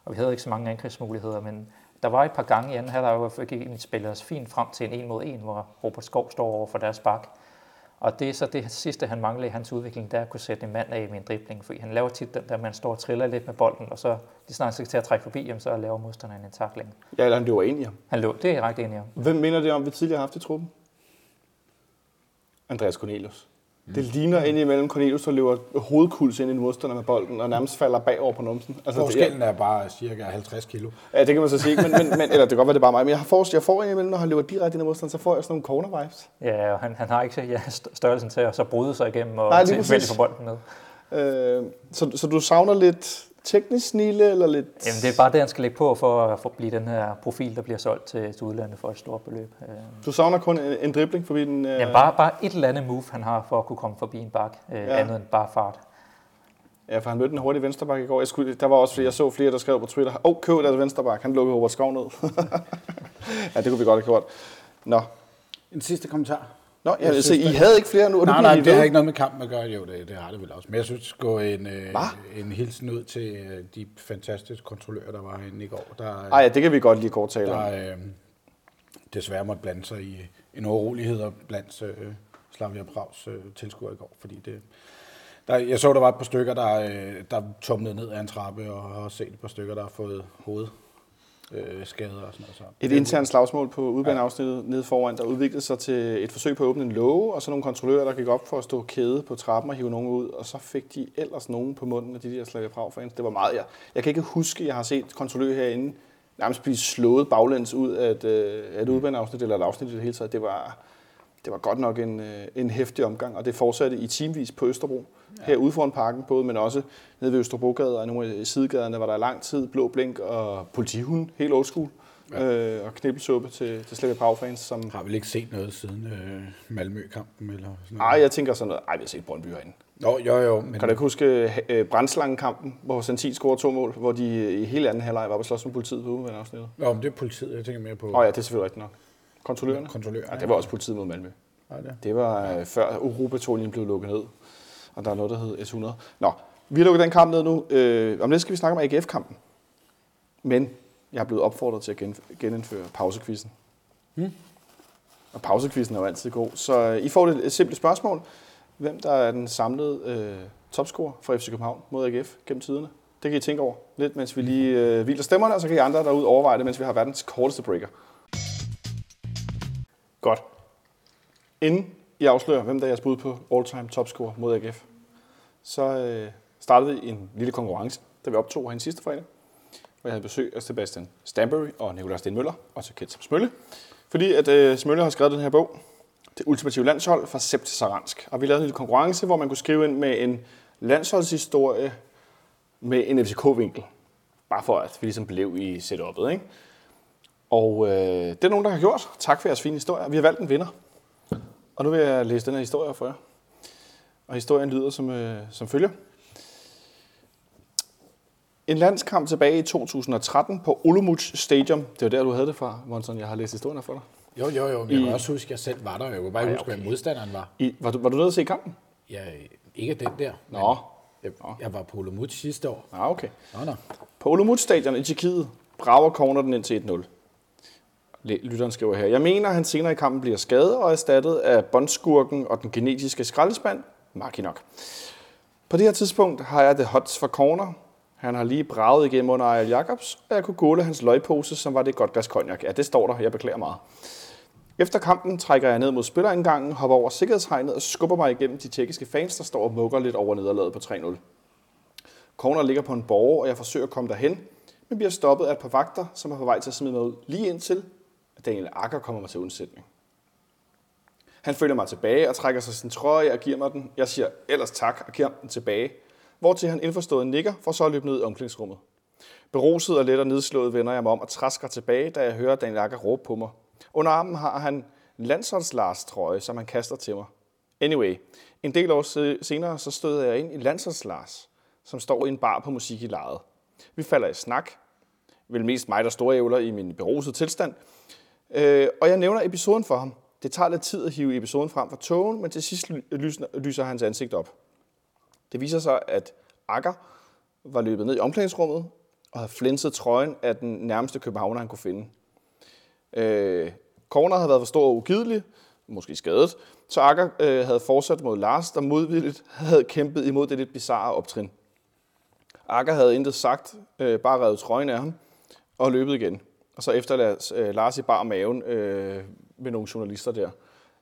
og vi havde ikke så mange angrebsmuligheder, men der var et par gange i anden halvleg, hvor vi gik spillet os fint frem til en en mod en, hvor Robert Skov står over for deres bak. Og det er så det sidste, han mangler i hans udvikling, der at kunne sætte en mand af med en dribling, fordi han laver tit den der, man står og triller lidt med bolden, og så de snart skal til at trække forbi, jamen, så laver modstanderen en takling. Ja, eller han løber ind i ham. Han lå, det er jeg ret enig om. Hvem minder det om, vi tidligere har haft i truppen? Andreas Cornelius. Det ligner ind imellem Cornelius, der løber hovedkuls ind i en modstander med bolden, og nærmest falder bagover på numsen. Altså, Forskellen er bare cirka 50 kilo. Ja, det kan man så sige. Men, men, men, eller det kan godt være, det er bare mig. Men jeg får, jeg får ind imellem, når han løber direkte ind i modstanderen, så får jeg sådan nogle corner vibes. Ja, og han, han har ikke ja, størrelsen til at så bryde sig igennem og vælge på bolden med. Øh, så, så du savner lidt teknisk snille, eller lidt... Jamen, det er bare det, han skal lægge på for at for blive den her profil, der bliver solgt til, til udlandet for et stort beløb. Øh. Du savner kun en, en dribling forbi den... Øh... Jamen, bare, bare et eller andet move, han har for at kunne komme forbi en bak, øh, ja. andet end bare fart. Ja, for han mødte en hurtig vensterbak i går. Jeg skulle, der var også flere, jeg så flere, der skrev på Twitter, åh, oh, køb deres vensterbak, han lukkede Robert Skov ned. ja, det kunne vi godt have gjort. Nå. En sidste kommentar. Nå, ja, jeg så I havde ikke flere nu? Nej, nej, det har ikke noget med kampen at gøre. Jo, det, det har det vel også. Men jeg synes, gå en, øh, en hilsen ud til øh, de fantastiske kontrollører, der var herinde i går. Der, Ej, ja, det kan vi godt lige kort tale om. Der øh, desværre måtte blande sig i en urolighed blandt øh, Slavia Prags øh, tilskuere i går, fordi det, der, jeg så, der var et par stykker, der, øh, der tumlede ned ad en trappe, og har set et par stykker, der har fået hoved øh, skader og sådan noget. Så. Et internt slagsmål på udbaneafsnittet ja. nede foran, der udviklede sig til et forsøg på at åbne en låge, og så nogle kontrollører, der gik op for at stå kæde på trappen og hive nogen ud, og så fik de ellers nogen på munden af de der Slavia Prag fans. Det var meget, jeg, jeg kan ikke huske, at jeg har set kontrollører herinde nærmest blive slået baglæns ud af et, øh, et udbaneafsnit, eller et afsnit i det hele taget. Det var, det var godt nok en, øh, en hæftig omgang, og det fortsatte i timevis på Østerbro ja. herude foran parken, både, men også nede ved Østerbrogade og nogle af sidegaderne, var der lang tid blå blink og politihund, helt old school. Ja. Øh, og knibbelsuppe til, til Slavia Prag-fans. Som... Har vel ikke set noget siden øh, Malmø-kampen? Eller sådan noget? Ej, jeg tænker sådan noget. Ej, vi har set Brøndby herinde. Nå, jo, jo. Men... Kan du ikke huske øh, Brandslangen-kampen, hvor Santin scorede to mål, hvor de i hele anden halvleg var på slås med politiet på ugeafsnittet? Nå, men det er politiet, jeg tænker mere på. Åh oh, ja, det er selvfølgelig rigtigt nok. Kontrollørerne? Kontrollører, ja, det var også politiet mod Malmø. Ja, det. det var øh, før Europatorien blev lukket ned og der er noget, der hedder S100. Nå, vi har lukket den kamp ned nu. Øh, om lidt skal vi snakke om AGF-kampen. Men jeg er blevet opfordret til at gen, genindføre pausekvisten. Hmm. Og pausekvisten er jo altid god. Så øh, I får et, et simpelt spørgsmål. Hvem der er den samlede øh, topscorer for FC København mod AGF gennem tiderne? Det kan I tænke over lidt, mens vi lige øh, hviler stemmerne, og så kan I andre derude overveje det, mens vi har verdens korteste breaker. Godt. Inden I afslører, hvem der er jeres bud på all-time topscorer mod AGF, så øh, startede vi en lille konkurrence, da vi optog herinde sidste fredag, hvor jeg havde besøg af Sebastian Stanbury og Nikolaj Stenmøller, og så som Smølle, fordi at øh, Smølle har skrevet den her bog, Det ultimative landshold fra Sept til Saransk. Og vi lavede en lille konkurrence, hvor man kunne skrive ind med en landsholdshistorie med en FCK-vinkel. Bare for at vi ligesom blev i setup'et, ikke? Og øh, det er nogen, der har gjort. Tak for jeres fine historie. Vi har valgt en vinder. Og nu vil jeg læse den her historie for jer. Og historien lyder som, øh, som følger. En landskamp tilbage i 2013 på Olomouc Stadium. Det var der, du havde det fra, Monson. Jeg har læst historien for dig. Jo, jo, jo. Men jeg kan også huske, at jeg selv var der. Jeg kunne bare Ej, huske, okay. hvad modstanderen var. I, var, du, var du nede at se kampen? Ja, ikke den der. Nå. Jeg, jeg var på Olomouc sidste år. Ah, okay. Nå, nå. På Olomouc Stadion i Tjekkiet brager corner den ind til 1-0. Lytteren skriver her. Jeg mener, at han senere i kampen bliver skadet og erstattet af bondskurken og den genetiske skraldespand, Markinok. På det her tidspunkt har jeg det hots for corner. Han har lige braget igennem under Ejl Jacobs, og jeg kunne gåle hans løgpose, som var det godt glas cognac. Ja, det står der. Jeg beklager meget. Efter kampen trækker jeg ned mod spillerindgangen, hopper over sikkerhedshegnet og skubber mig igennem de tjekkiske fans, der står og mukker lidt over nederlaget på 3-0. Corner ligger på en borger, og jeg forsøger at komme derhen, men bliver stoppet af et par vagter, som er på vej til at smide mig ud lige indtil, at Daniel Akker kommer mig til undsætning. Han følger mig tilbage og trækker sig sin trøje og giver mig den. Jeg siger ellers tak og giver den tilbage. Hvortil han indforstået nikker, for så at løbe ned i omklædningsrummet. Beruset og let og nedslået vender jeg mig om og træsker tilbage, da jeg hører Daniel Akker råbe på mig. Under armen har han landsholdslars trøje, som han kaster til mig. Anyway, en del år senere så støder jeg ind i landsholdslars, som står i en bar på musik i lejet. Vi falder i snak. Vel mest mig, der store ævler i min berusede tilstand. Øh, og jeg nævner episoden for ham. Det tager lidt tid at hive episoden frem fra togen, men til sidst lyser hans ansigt op. Det viser sig, at Akker var løbet ned i omklædningsrummet og havde flænset trøjen af den nærmeste københavner, han kunne finde. Øh, Corner havde været for stor og ugidelig, måske skadet, så Akker øh, havde fortsat mod Lars, der modvilligt havde kæmpet imod det lidt bizarre optrin. Akker havde intet sagt, øh, bare revet trøjen af ham og løbet igen. Og så efterlader øh, Lars i bar maven øh, med nogle journalister der.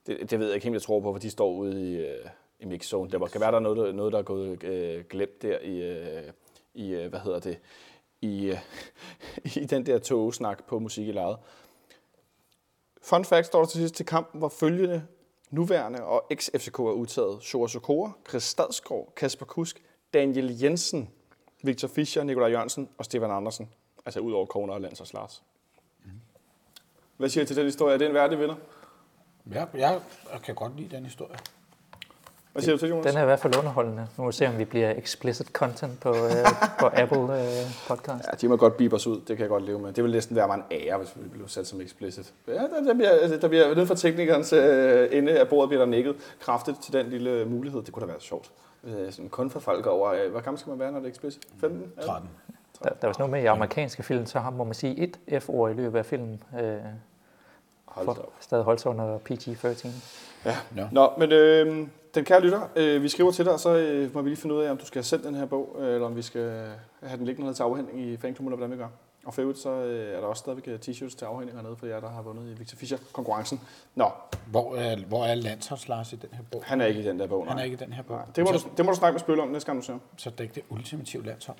Det, det ved jeg ikke helt, jeg tror på, for de står ude i, øh, i mixzone. Der kan være, der er noget, der, noget, der er gået øh, glemt der i, øh, i øh, hvad hedder det, i, øh, i den der togesnak på musik i lejet. Fun fact står der til sidst til kampen, hvor følgende nuværende og ex-FCK er udtaget. Sjora Sokora, Chris Stadsgaard, Kasper Kusk, Daniel Jensen, Victor Fischer, Nikolaj Jørgensen og Stefan Andersen. Altså ud over Kogner og Landsers Lars. Hvad siger I til den historie? Er det en værdig vinder? Jeg, jeg kan godt lide den historie. Hvad siger du til, Jonas? Den er i hvert fald underholdende. Nu må vi se, om vi bliver explicit content på, øh, på Apple øh, podcast. Ja, de må godt bibe os ud. Det kan jeg godt leve med. Det vil næsten være mig en ære, hvis vi blev sat som explicit. Ja, der, der bliver, der bliver nede fra teknikernes øh, ende af bordet bliver der nikket kraftigt til den lille mulighed. Det kunne da være sjovt. Øh, sådan kun for folk over, øh, hvor gammel skal man være, når det er explicit? 15? 13. Der, der er også noget med i amerikanske film, så har, må man sige et F-ord i løbet af filmen. Øh, Hold for stadig holdt sig under PG-13. Ja. Nå. Nå, men øh, den kære lytter, øh, vi skriver til dig, og så øh, må vi lige finde ud af, om du skal have sendt den her bog, øh, eller om vi skal have den liggende til afhentning i fanklubben, eller hvordan vi gør. Og for øvrigt, så øh, er der også stadigvæk øh, t-shirts til afhentning hernede for jer, der har vundet i Victor Fischer-konkurrencen. Nå, Hvor er, hvor er Landsholds Lars i den her bog? han er ikke i den der bog, nej. Han er ikke i den her bog. Nej, det, må du, det må du snakke med Spølle om næste gang, du ser ham. Så det er ikke det ultimative landshold.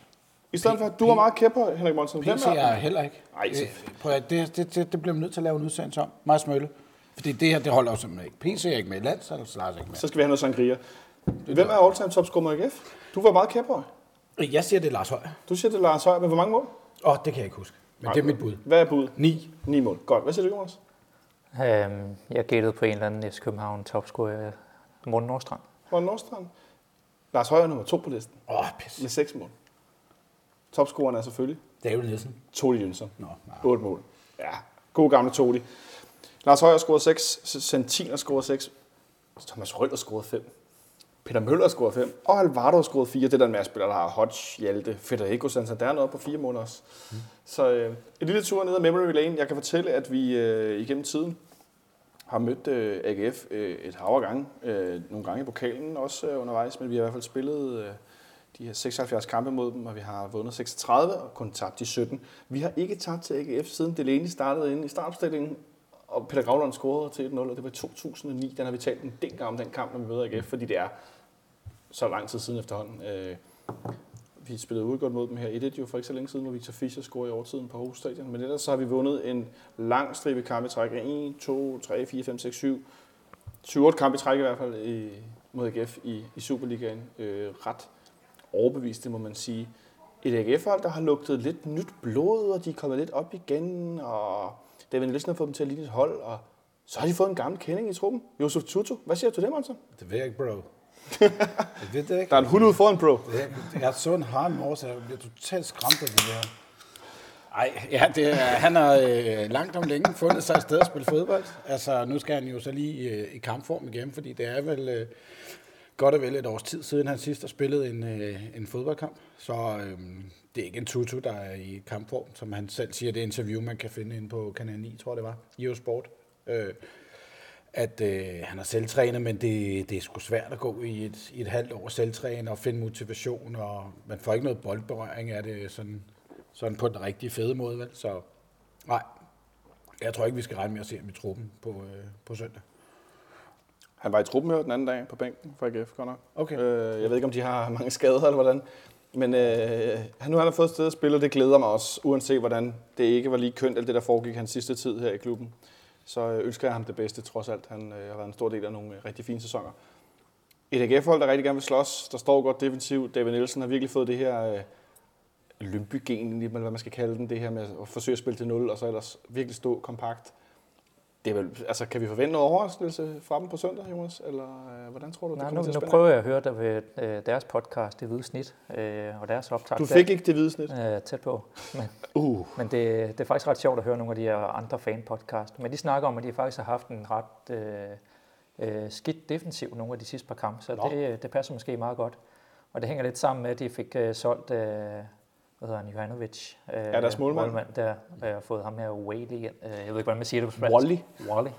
I stedet for, du var meget kæp på Henrik Monsen. Hvem PC er er heller ikke. Ej, så- Øh, prøv at, det, det, det, det bliver vi nødt til at lave en udsendelse om. Meget smølle. Fordi det her, det holder jo simpelthen ikke. PC er ikke med. Lars er ikke med. Så skal vi have noget sangria. Hvem er all-time topscorer med AGF? Du var meget kæp på. Jeg siger, det er Lars Høj. Du siger, det er Lars Højer, men hvor mange mål? Åh, oh, det kan jeg ikke huske. Men det er mit bud. Hvad er budet? 9. 9 mål. Godt. Hvad siger du, Jonas? Øhm, jeg gættede på en eller anden FC København topscorer, Morten Nordstrand. Morten Nordstrand. Lars Højer er nummer to på listen Åh, oh, pis. med 6 mål. Topscoreren er selvfølgelig David Nielsen. Toli Jønsson. Nå, nej. 8 mål. Ja, god gamle Toli. Lars Højer scorede 6, Santin har scoret 6, Thomas Røller scoret 5, Peter Møller scoret 5, og Alvaro scoret 4. Det er der en masse spillere, der har Hodge, Hjalte, Federico Santander noget på 4 mål også. Mm. Så øh, en lille tur ned ad Memory Lane. Jeg kan fortælle, at vi øh, igennem tiden har mødt øh, AGF øh, et hav gange. Øh, nogle gange i pokalen også øh, undervejs, men vi har i hvert fald spillet øh, de her 76 kampe mod dem, og vi har vundet 36 og kun tabt de 17. Vi har ikke tabt til AGF siden Delaney startede inde i startopstillingen, og Peter Gravlund scorede til 1-0, og det var i 2009. Den har vi talt en del gang om den kamp, når vi møder AGF, fordi det er så lang tid siden efterhånden. Øh, vi spillede udgået mod dem her 1-1 jo for ikke så længe siden, hvor Victor Fischer scorede i overtiden på Aarhus Stadion. Men ellers så har vi vundet en lang stribe kampe i træk. 1, 2, 3, 4, 5, 6, 7. 7-8 kampe i træk i hvert fald i, mod AGF i, i Superligaen. Øh, ret overbevist, det må man sige. Et AGF-hold, der har lugtet lidt nyt blod, og de er kommet lidt op igen, og David Nielsen har fået dem til at ligne et hold, og så har de fået en gammel kending i truppen. Josef Tutu. Hvad siger du til det, Monsen? Det ved jeg ikke, bro. jeg ved det ikke. Der er en hund ude foran, bro. Jeg, jeg så en har en år, så jeg bliver totalt skræmt af det der. Ej, ja, det er, han har øh, langt om længe fundet sig et sted at spille fodbold. Altså, nu skal han jo så lige øh, i kampform igen, fordi det er vel øh, godt og vel et års tid siden, han sidst har spillet en, øh, en fodboldkamp. Så øh, det er ikke en tutu, der er i kampform, som han selv siger. Det interview, man kan finde inde på Kanal 9, tror jeg det var, i Sport. Øh, at øh, han er selvtrænet, men det, det er sgu svært at gå i et, i et halvt år selvtræne og finde motivation, og man får ikke noget boldberøring af det sådan, sådan på den rigtige fede måde, vel? Så nej, jeg tror ikke, vi skal regne med at se ham i truppen på, øh, på søndag. Han var i truppen her den anden dag på bænken for AGF, godt nok. Okay. Øh, jeg ved ikke, om de har mange skader eller hvordan. Men øh, han, nu har han fået et sted at spille, og det glæder mig også, uanset hvordan det ikke var lige kønt, alt det der foregik hans sidste tid her i klubben. Så øh, ønsker jeg ham det bedste, trods alt. Han øh, har været en stor del af nogle øh, rigtig fine sæsoner. Et AGF-hold, der rigtig gerne vil slås, der står godt defensivt. David Nielsen har virkelig fået det her øh, Lyngby-gen, eller hvad man skal kalde den, det her med at forsøge at spille til 0, og så ellers virkelig stå kompakt. Det er vel, altså, kan vi forvente noget overraskelse fra dem på søndag, Jonas? Eller øh, hvordan tror du, det Nej, kommer nu, til at nu prøver jeg at høre dig ved øh, deres podcast, Det Hvide Snit, øh, og deres optag. Du fik ikke det hvide snit? Øh, tæt på. Men, Uh. men det, det er faktisk ret sjovt at høre nogle af de her andre fan-podcast. Men de snakker om, at de faktisk har haft en ret øh, øh, skidt defensiv nogle af de sidste par kampe, så Nå. det, det passer måske meget godt. Og det hænger lidt sammen med, at de fik øh, solgt, øh, hvad hedder han, Johanovic. Øh, Ja, deres målmand. målmand der, øh, og fået ham her Whaley ind. Øh, jeg ved ikke, hvordan man siger det på spansk. Wally. Wally.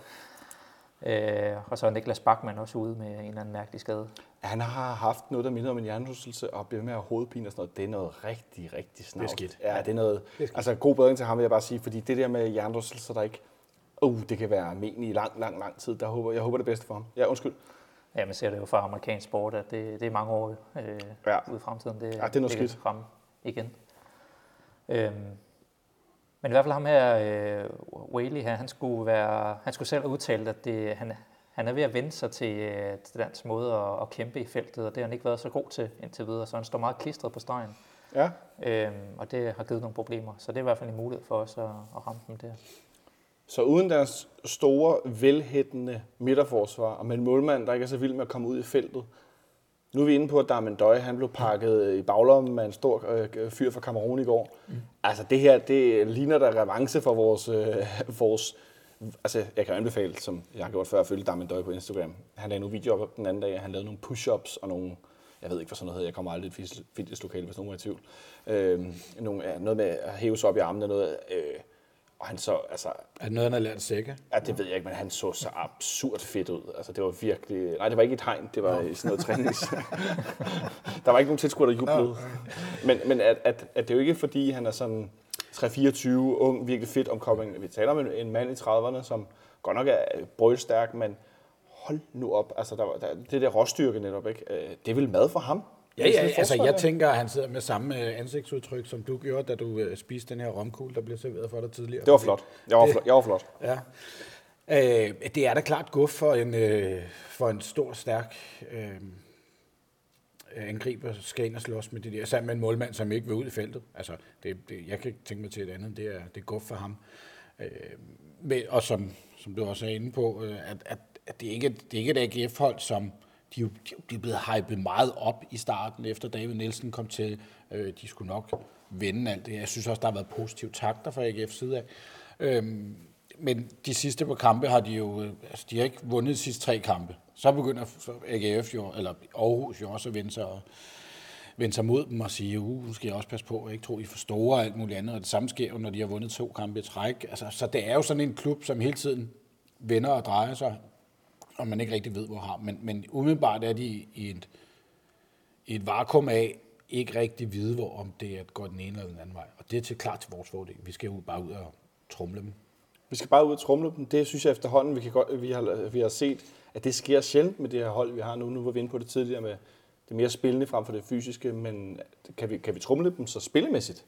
Øh, og så er Niklas Bachmann også ude med en eller anden mærkelig skade. Han har haft noget, der minder om en hjernerystelse, og bliver med at have hovedpine og sådan noget. Det er noget rigtig, rigtig snavt. skidt. Ja, det er noget... Det er skidt. altså, god bedring til ham, vil jeg bare sige, fordi det der med hjernerystelser, der ikke... Uh, det kan være men i lang, lang, lang tid. Der håber, jeg håber det bedste for ham. Ja, undskyld. Ja, man ser det jo fra amerikansk sport, at det, det er mange år øh, Ja. ude i fremtiden. Det, Ja, det er noget skidt. ramme igen. Øhm, men i hvert fald ham her, øh, Whaley her, han skulle, være, han skulle selv have udtalt, at det, han, han er ved at vende sig til, øh, til dansk måde at, at kæmpe i feltet, og det har han ikke været så god til indtil videre, så han står meget klistret på stregen. Ja. Øhm, og det har givet nogle problemer, så det er i hvert fald en mulighed for os at, at ramme dem der. Så uden deres store, velhættende midterforsvar, og med en målmand, der ikke er så vild med at komme ud i feltet, nu er vi inde på, at Darmen Døje, han blev pakket i baglommen med en stor øh, fyr fra Kamerun i går. Mm. Altså det her, det ligner der revanche for vores, øh, vores Altså, jeg kan anbefale, som jeg har gjort før, at følge Darmen Døje på Instagram. Han lagde nogle videoer op den anden dag, han lavede nogle push-ups og nogle, jeg ved ikke, hvad sådan noget hedder, jeg kommer aldrig i et fitnesslokale, hvis nogen er i tvivl. Øh, nogle, ja, noget med at hæve sig op i armene, noget, øh, og han så, altså, Er det noget, han har lært sække? Ja, det ved jeg ikke, men han så så absurd fedt ud. Altså, det var virkelig... Nej, det var ikke et hegn, det var i sådan noget trænings... der var ikke nogen tilskuere, der jublede. Men, men at, at, at det er jo ikke, fordi han er sådan 3-24, ung, virkelig fedt omkobling. Vi taler om en, en mand i 30'erne, som godt nok er brølstærk, men hold nu op. Altså, der, var- der, det der råstyrke netop, ikke? Øh, Det er vel mad for ham? Ja, Det er ja, altså jeg tænker, at han sidder med samme øh, ansigtsudtryk, som du gjorde, da du øh, spiste den her romkugle, der blev serveret for dig tidligere. Det var flot. Jeg var, flot. Jeg var flot. Ja. Øh, det er da klart guf for en, øh, for en stor, stærk øh, angriber, skal ind og slås med det der, sammen med en målmand, som ikke vil ud i feltet. Altså, det, det, jeg kan ikke tænke mig til et andet. Det er, det er guf for ham. Øh, men, og som, som du også er inde på, øh, at, at, at det, ikke, det er ikke et AGF-hold, som de, er jo- de, de er blevet hypet meget op i starten, efter David Nielsen kom til. Øh, de skulle nok vende alt det. Jeg synes også, der har været positive takter fra AGF side af. Øhm, men de sidste par kampe har de jo, øh, altså de har ikke vundet de sidste tre kampe. Så begynder AGF jo, eller Aarhus jo også at vende sig, og, vende sig mod dem og sige, uh, nu skal jeg også passe på, at jeg ikke tror, I for store og alt muligt andet. Og det samme sker jo, når de har vundet to kampe i træk. Altså, så det er jo sådan en klub, som hele tiden vender og drejer sig, og man ikke rigtig ved, hvor har. Men, men umiddelbart er de i et, i et vakuum af, ikke rigtig vide, hvor om det er, går den ene eller den anden vej. Og det er til klart til vores fordel. Vi skal jo bare ud og trumle dem. Vi skal bare ud og trumle dem. Det synes jeg efterhånden, vi, kan godt, vi, har, vi har set, at det sker sjældent med det her hold, vi har nu. Nu var vi inde på det tidligere med det mere spillende frem for det fysiske, men kan vi, kan vi trumle dem så spillemæssigt?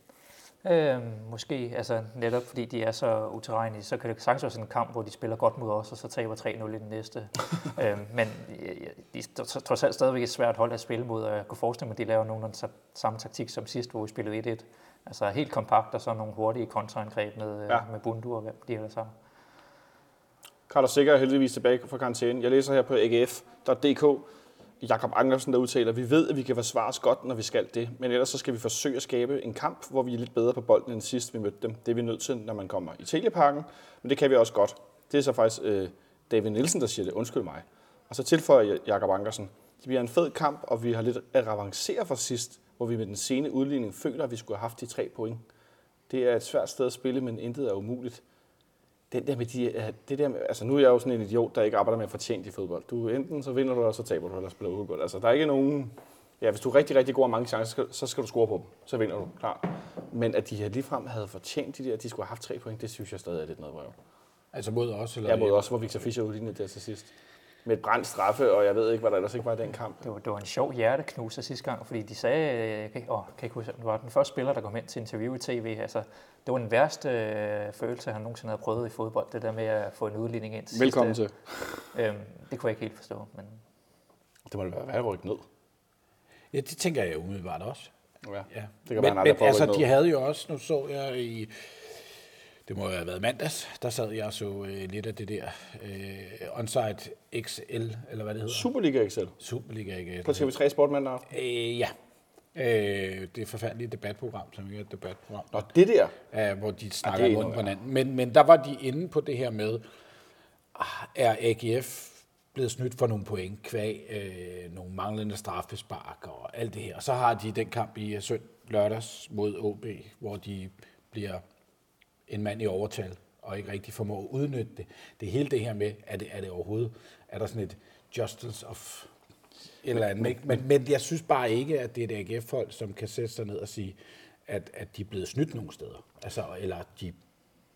Øhm, måske, altså netop fordi de er så uterrenlige, så kan det sagtens være sådan en kamp, hvor de spiller godt mod os, og så taber 3-0 i den næste. øhm, men øh, de er tro- trods alt stadigvæk et svært hold at spille mod, og jeg kunne forestille mig, at de laver nogenlunde sa- samme taktik som sidst, hvor vi spillede 1-1. Altså helt kompakt, og så nogle hurtige kontraangreb med, Ja. ja. med Bundu og hvem de ellers har. Carlos Sikker er heldigvis tilbage fra karantæne. Jeg læser her på agf.dk. Jakob Andersen, der udtaler, vi ved, at vi kan forsvare os godt, når vi skal det, men ellers så skal vi forsøge at skabe en kamp, hvor vi er lidt bedre på bolden end sidst, vi mødte dem. Det er vi nødt til, når man kommer i Teleparken, men det kan vi også godt. Det er så faktisk øh, David Nielsen, der siger det. Undskyld mig. Og så tilføjer Jakob Andersen, det bliver en fed kamp, og vi har lidt at avancere fra sidst, hvor vi med den sene udligning føler, at vi skulle have haft de tre point. Det er et svært sted at spille, men intet er umuligt den der med de, øh, det der med, altså nu er jeg jo sådan en idiot, der ikke arbejder med at fortjene i fodbold. Du enten så vinder du, eller så taber du, eller spiller fodbold. Altså der er ikke nogen, ja hvis du er rigtig, rigtig god og mange chancer, så skal, så skal du score på dem. Så vinder du, klar. Men at de her ligefrem havde fortjent de der, at de skulle have haft tre point, det synes jeg stadig er lidt noget vrøv. Altså mod os? Eller Jeg mod også, hvor Victor Fischer udlignede der til sidst. Med et brændt straffe, og jeg ved ikke, hvad der ellers ikke var i den kamp. Det var, det var en sjov hjerteknuser sidste gang, fordi de sagde, jeg kan, åh, kan ikke huske, det var den første spiller, der kom hen til interview i tv. Altså, det var den værste øh, følelse, han nogensinde havde prøvet i fodbold, det der med at få en udligning ind. til Velkommen sidste. til. Øhm, det kunne jeg ikke helt forstå, men Det må da være værd at rykke ned. Ja, det tænker jeg umiddelbart også. Ja. Ja. Det kan men, være, men altså, de havde jo også, nu så jeg i, det må jo have været mandags, der sad jeg og så øh, lidt af det der øh, Onsite XL, eller hvad det hedder. Superliga Excel. Superliga, ikke? På TV3 Sportmand Øh, ja. Øh, det er forfærdelige debatprogram, som ikke er et debatprogram, Nå, det der. øh, hvor de snakker er ja, rundt på hinanden. Men, men der var de inde på det her med, ah, er AGF blevet snydt for nogle point, kvæg øh, nogle manglende straffespark og alt det her. Og så har de den kamp i øh, sønd lørdags mod OB, hvor de bliver en mand i overtal og ikke rigtig formår at udnytte det. Det er hele det her med, er det, er det overhovedet, er der sådan et justice of et eller andet. ikke? Men, men jeg synes bare ikke, at det er et AGF-hold, som kan sætte sig ned og sige, at, at de er blevet snydt nogle steder. Altså, eller de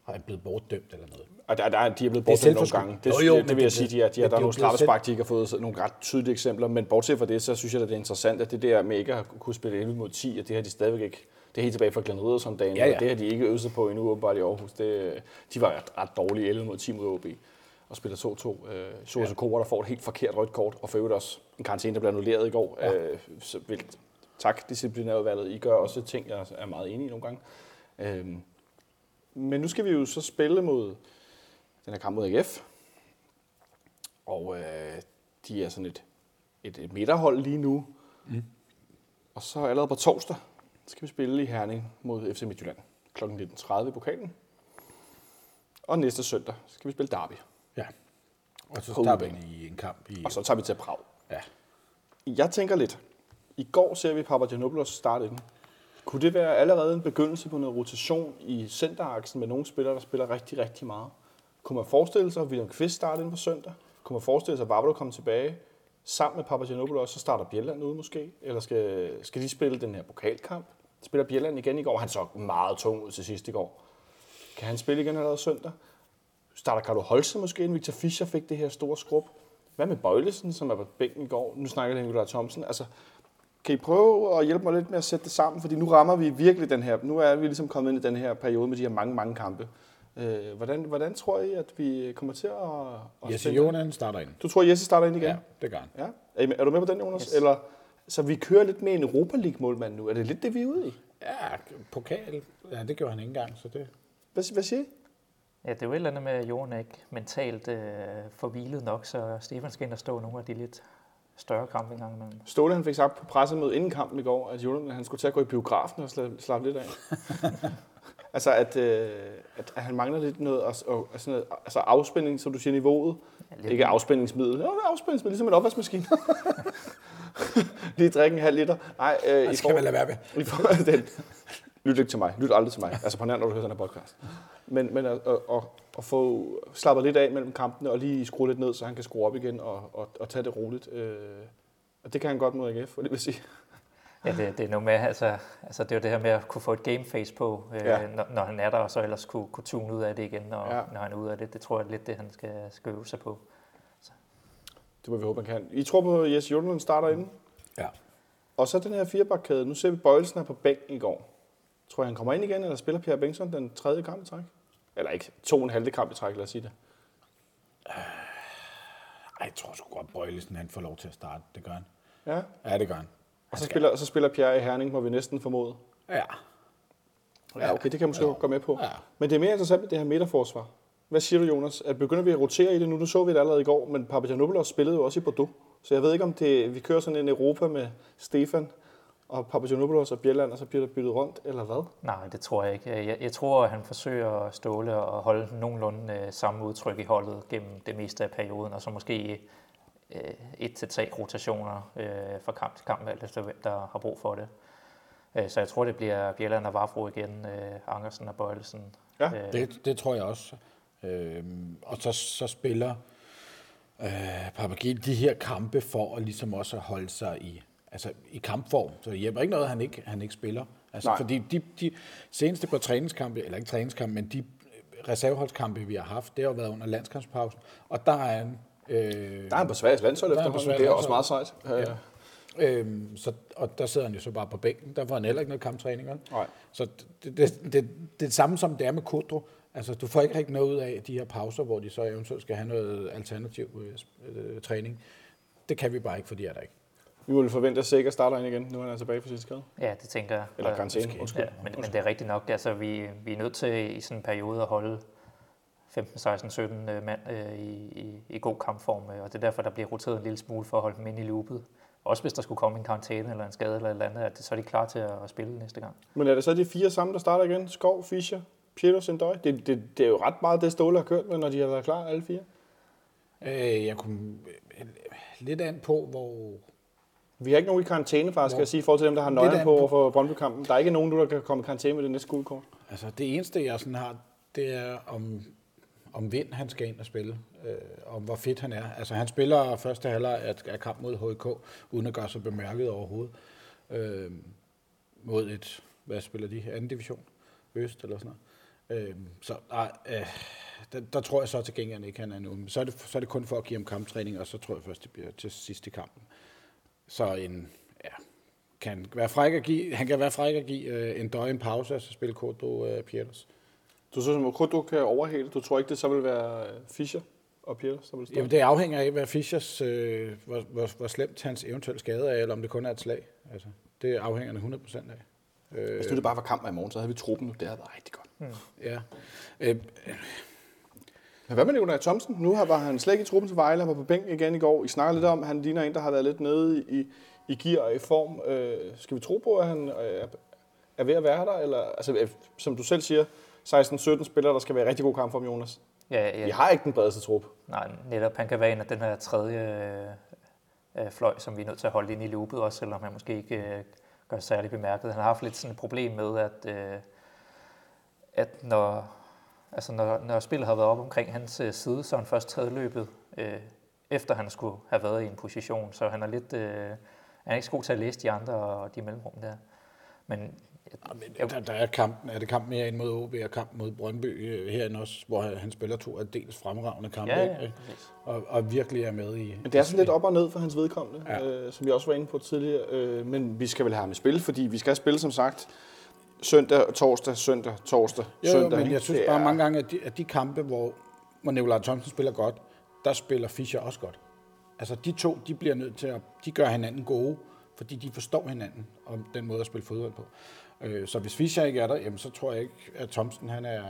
er blevet bortdømt eller noget. Og der, der, de er blevet Det er bortdømt nogle gange. Det, Jo, jo, men det vil jeg det- sige, de er, de er, men der er det nogle straffespark, de ikke har fået nogle ret tydelige eksempler, men bortset fra det, så synes jeg, at det er interessant, at det der med ikke at kunne spille 11 mod 10, at det har de stadigvæk ikke. Det er helt tilbage fra Glenn Riddersson dagen, Ja, ja. og det har de ikke øvet på endnu, åbenbart i Aarhus. Det, de var ret, ret dårlige 11 mod 10 mod OB og spiller 2-2. Øh, Sosa ja. Kora, der får et helt forkert rødt kort, og for øvrigt også en karantæne, der bliver annulleret i går. Ja. Øh, så vil, tak, disciplinærudvalget. I gør også ting, jeg er meget enig i nogle gange. Øh, men nu skal vi jo så spille mod den her kamp mod AGF. Og øh, de er sådan et, et, et midterhold lige nu. Mm. Og så allerede på torsdag skal vi spille i Herning mod FC Midtjylland kl. 19.30 i pokalen. Og næste søndag skal vi spille Derby. Ja. Og så starter vi i en kamp i... Og så tager vi til Prag. Ja. Jeg tænker lidt. I går ser vi Papagenopoulos starte ind. Kunne det være allerede en begyndelse på noget rotation i centeraksen med nogle spillere, der spiller rigtig, rigtig meget? Kunne man forestille sig, at William Kvist starte ind på søndag? Kunne man forestille sig, at Vavlo kommer tilbage sammen med Papagenopoulos, så starter Bjelland ude måske? Eller skal, skal de spille den her pokalkamp? Spiller Bjelland igen i går? Han så meget tung ud til sidst i går. Kan han spille igen allerede søndag? Starter Carlo Holse måske, ind? Victor Fischer fik det her store skrub? Hvad med Bøjlesen, som er på bænken i går? Nu snakker jeg Nikolaj Thomsen. Altså, kan I prøve at hjælpe mig lidt med at sætte det sammen? Fordi nu rammer vi virkelig den her... Nu er vi ligesom kommet ind i den her periode med de her mange, mange kampe. Øh, hvordan, hvordan tror I, at vi kommer til at... at Jesse? Jonan starter ind. Du tror, Jesse starter ind igen? Ja, det gør han. ja. Er, er du med på den, Jonas? Yes. Eller, så vi kører lidt med en Europa League-målmand nu. Er det lidt det, vi er ude i? Ja, pokal. Ja, det gjorde han ikke engang, så det... Hvad, hvad siger I? Ja, det er jo et eller andet med, at Jon er ikke mentalt øh, forvilet nok, så Stefan skal ind og stå nogle af de lidt større kampe engang imellem. Ståle han fik sagt på pressemødet inden kampen i går, at Jordan, han skulle til at gå i biografen og slappe, slappe lidt af. altså, at, øh, at, at, han mangler lidt noget, altså, og, altså, noget altså afspænding, som du siger, niveauet. Ja, Det er ikke afspændingsmiddel. Ja, afspændingsmiddel, ligesom en opvaskemaskine. Lige drikke en halv liter. Nej, øh, Det skal man lade være med. i til den. Lyt ikke til mig. Lyt aldrig til mig. Altså på nær, når du hører den her podcast. Men, men at, at, at, at få slappet lidt af mellem kampene, og lige skrue lidt ned, så han kan skrue op igen og, og, og tage det roligt. Øh, og det kan han godt mod AGF, det vil sige. Ja, det, det er noget med, altså, altså det er jo det her med at kunne få et gameface på, øh, Ja. når, når han er der, og så ellers kunne, kunne tune ud af det igen, når, Ja. når han er ude af det. Det tror jeg er lidt det, han skal, skal øve sig på. Det må vi håbe, han kan. I tror på, at Jes Jordan starter inden? Ja. Og så den her firebakkæde. Nu ser vi Bøjelsen er på bænken i går. Tror jeg, han kommer ind igen, eller spiller Pierre Bengtsson den tredje kamp i træk? Eller ikke, to og en halve kamp i træk, lad os sige det. Ej, jeg tror sgu godt, Bøjlesen han får lov til at starte. Det gør han. Ja. Ja, det gør han. Og så spiller, så spiller Pierre i Herning, må vi næsten formode. Ja. Ja, okay, det kan jeg måske Ja. gå med på. Ja. Men det er mere interessant med det her midterforsvar. Hvad siger du, Jonas? At begynder vi at rotere i det nu? Nu så vi det allerede i går, men Papagiannopoulos spillede jo også i Bordeaux. Så jeg ved ikke, om det, vi kører sådan en Europa med Stefan og Papagiannopoulos og Bjelland, og så bliver der byttet rundt, eller hvad? Nej, det tror jeg ikke. Jeg, jeg tror, at han forsøger at ståle og holde nogenlunde øh, samme udtryk i holdet gennem det meste af perioden, og så måske øh, et til tre rotationer øh, fra kamp til kamp, alt efter hvem der har brug for det. Øh, så jeg tror, det bliver Bjelland og Vafro igen, øh, Angersen og Bøjelsen. Ja, øh, Det, det tror jeg også. Øhm, og så, så spiller øh, Papagil de her kampe for at ligesom også at holde sig i, altså, i kampform. Så det hjælper ikke noget, han ikke, han ikke spiller. Altså, Nej. fordi de, de seneste par træningskampe, eller ikke træningskampe, men de reserveholdskampe, vi har haft, det har været under landskampspausen. Og der er han... Øh, Der er han på Sveriges landshold er efterhånden. Det er også meget sejt. Ja. Øhm, så, og der sidder han jo så bare på bænken. Der får han heller ikke noget kamptræning. Nej. Så det, det, det, det, det er det samme som det er med Kodro. Altså, du får ikke rigtig noget ud af de her pauser, hvor de så eventuelt skal have noget alternativ øh, øh, træning. Det kan vi bare ikke, for de er der ikke. Vi vel forvente, at Sikker starter ind igen, nu er han er tilbage på sin skade. Ja, det tænker jeg. Eller karantæne, måske. undskyld. Ja, men, men det er rigtigt nok. Altså, vi, vi er nødt til i sådan en periode at holde 15, 16, 17 øh, mand øh, i, i, i god kampform, øh, og det er derfor, der bliver roteret en lille smule for at holde dem ind i loopet. Også hvis der skulle komme en karantæne eller en skade eller et eller andet, at det, så er de klar til at, at spille næste gang. Men er det så de fire samme, der starter igen? Skov, Fischer, Pietro Sendøj? Det, det, det er jo ret meget det, Ståle har kørt med, når de har været klar, alle fire. Øh, jeg kunne øh, lidt an på, hvor... Vi har ikke nogen i karantæne, faktisk, skal jeg sige, i forhold til dem, der har nøglen på på- for Brøndby-kampen. Der er ikke nogen nu, der kan komme i karantæne med det næste gule kort. Altså, det eneste, jeg sådan har, det er, om, om vind han skal ind og spille. Øh, om hvor fedt han er. Altså, han spiller første halvleg af, af kamp mod HK, uden at gøre sig bemærket overhovedet. Øh, mod et, hvad spiller de? Anden division? Øst eller sådan Øh, så nej, øh, der, der tror jeg så til gengæld ikke, han er nu. Så er, det, så er det kun for at give ham kamptræning, og så tror jeg først, det bliver til sidste kampen. Så en, ja, kan være fræk at give, han kan være fræk at give øh, en døgn en pause, og så spille Kodo øh, Pieters. Du synes, at Kodo kan overhale. Du tror ikke, det så vil være Fischer og Pieters, der vil stå? Jamen, det afhænger af, hvad Fischers, øh, hvor, hvor, hvor slemt hans eventuelle skade er, eller om det kun er et slag. Altså, det afhænger det 100% af. Øh, Hvis nu det bare var kamp i morgen, så havde vi truppen nu. Det havde været rigtig godt. Mm. Ja. Øh, men hvad med Nikolaj Thomsen? Nu var han slet ikke i truppen til Vejle, han var på bænk igen i går. I snakker lidt om, at han ligner en, der har været lidt nede i, i gear og i form. Øh, skal vi tro på, at han øh, er ved at være der? Eller, altså, øh, som du selv siger, 16-17 spillere, der skal være rigtig god kamp for Jonas. Ja, ja. Vi har ikke den bredeste trup. Nej, netop. Han kan være en af den her tredje øh, fløj, som vi er nødt til at holde ind i loopet, også selvom han måske ikke øh, gør særlig bemærket. Han har haft lidt sådan et problem med, at, øh, at når, altså når, når spillet har været op omkring hans øh, side, så er han først taget løbet, øh, efter han skulle have været i en position. Så han er lidt... Øh, han er ikke så god til at læse de andre og de mellemrum der. Men Ja, der, der er kampen, er det kampen mere ind mod OB og kamp mod Brøndby øh, herinde også, hvor han spiller to af dels fremragende kampe, ja, ja, og, og virkelig er med i... Men det er sådan lidt op og ned for hans vedkommende, ja. øh, som vi også var inde på tidligere, øh, men vi skal vel have ham i spil, fordi vi skal spille som sagt søndag, torsdag, søndag, torsdag, jo, søndag. Jo, men jeg synes bare er... mange gange, at de, at de kampe, hvor, hvor Nikolaj Thomsen spiller godt, der spiller Fischer også godt. Altså de to, de bliver nødt til at, de gør hinanden gode, fordi de forstår hinanden om den måde at spille fodbold på. Øh, så hvis Fischer ikke er der, jamen, så tror jeg ikke, at Thomsen han er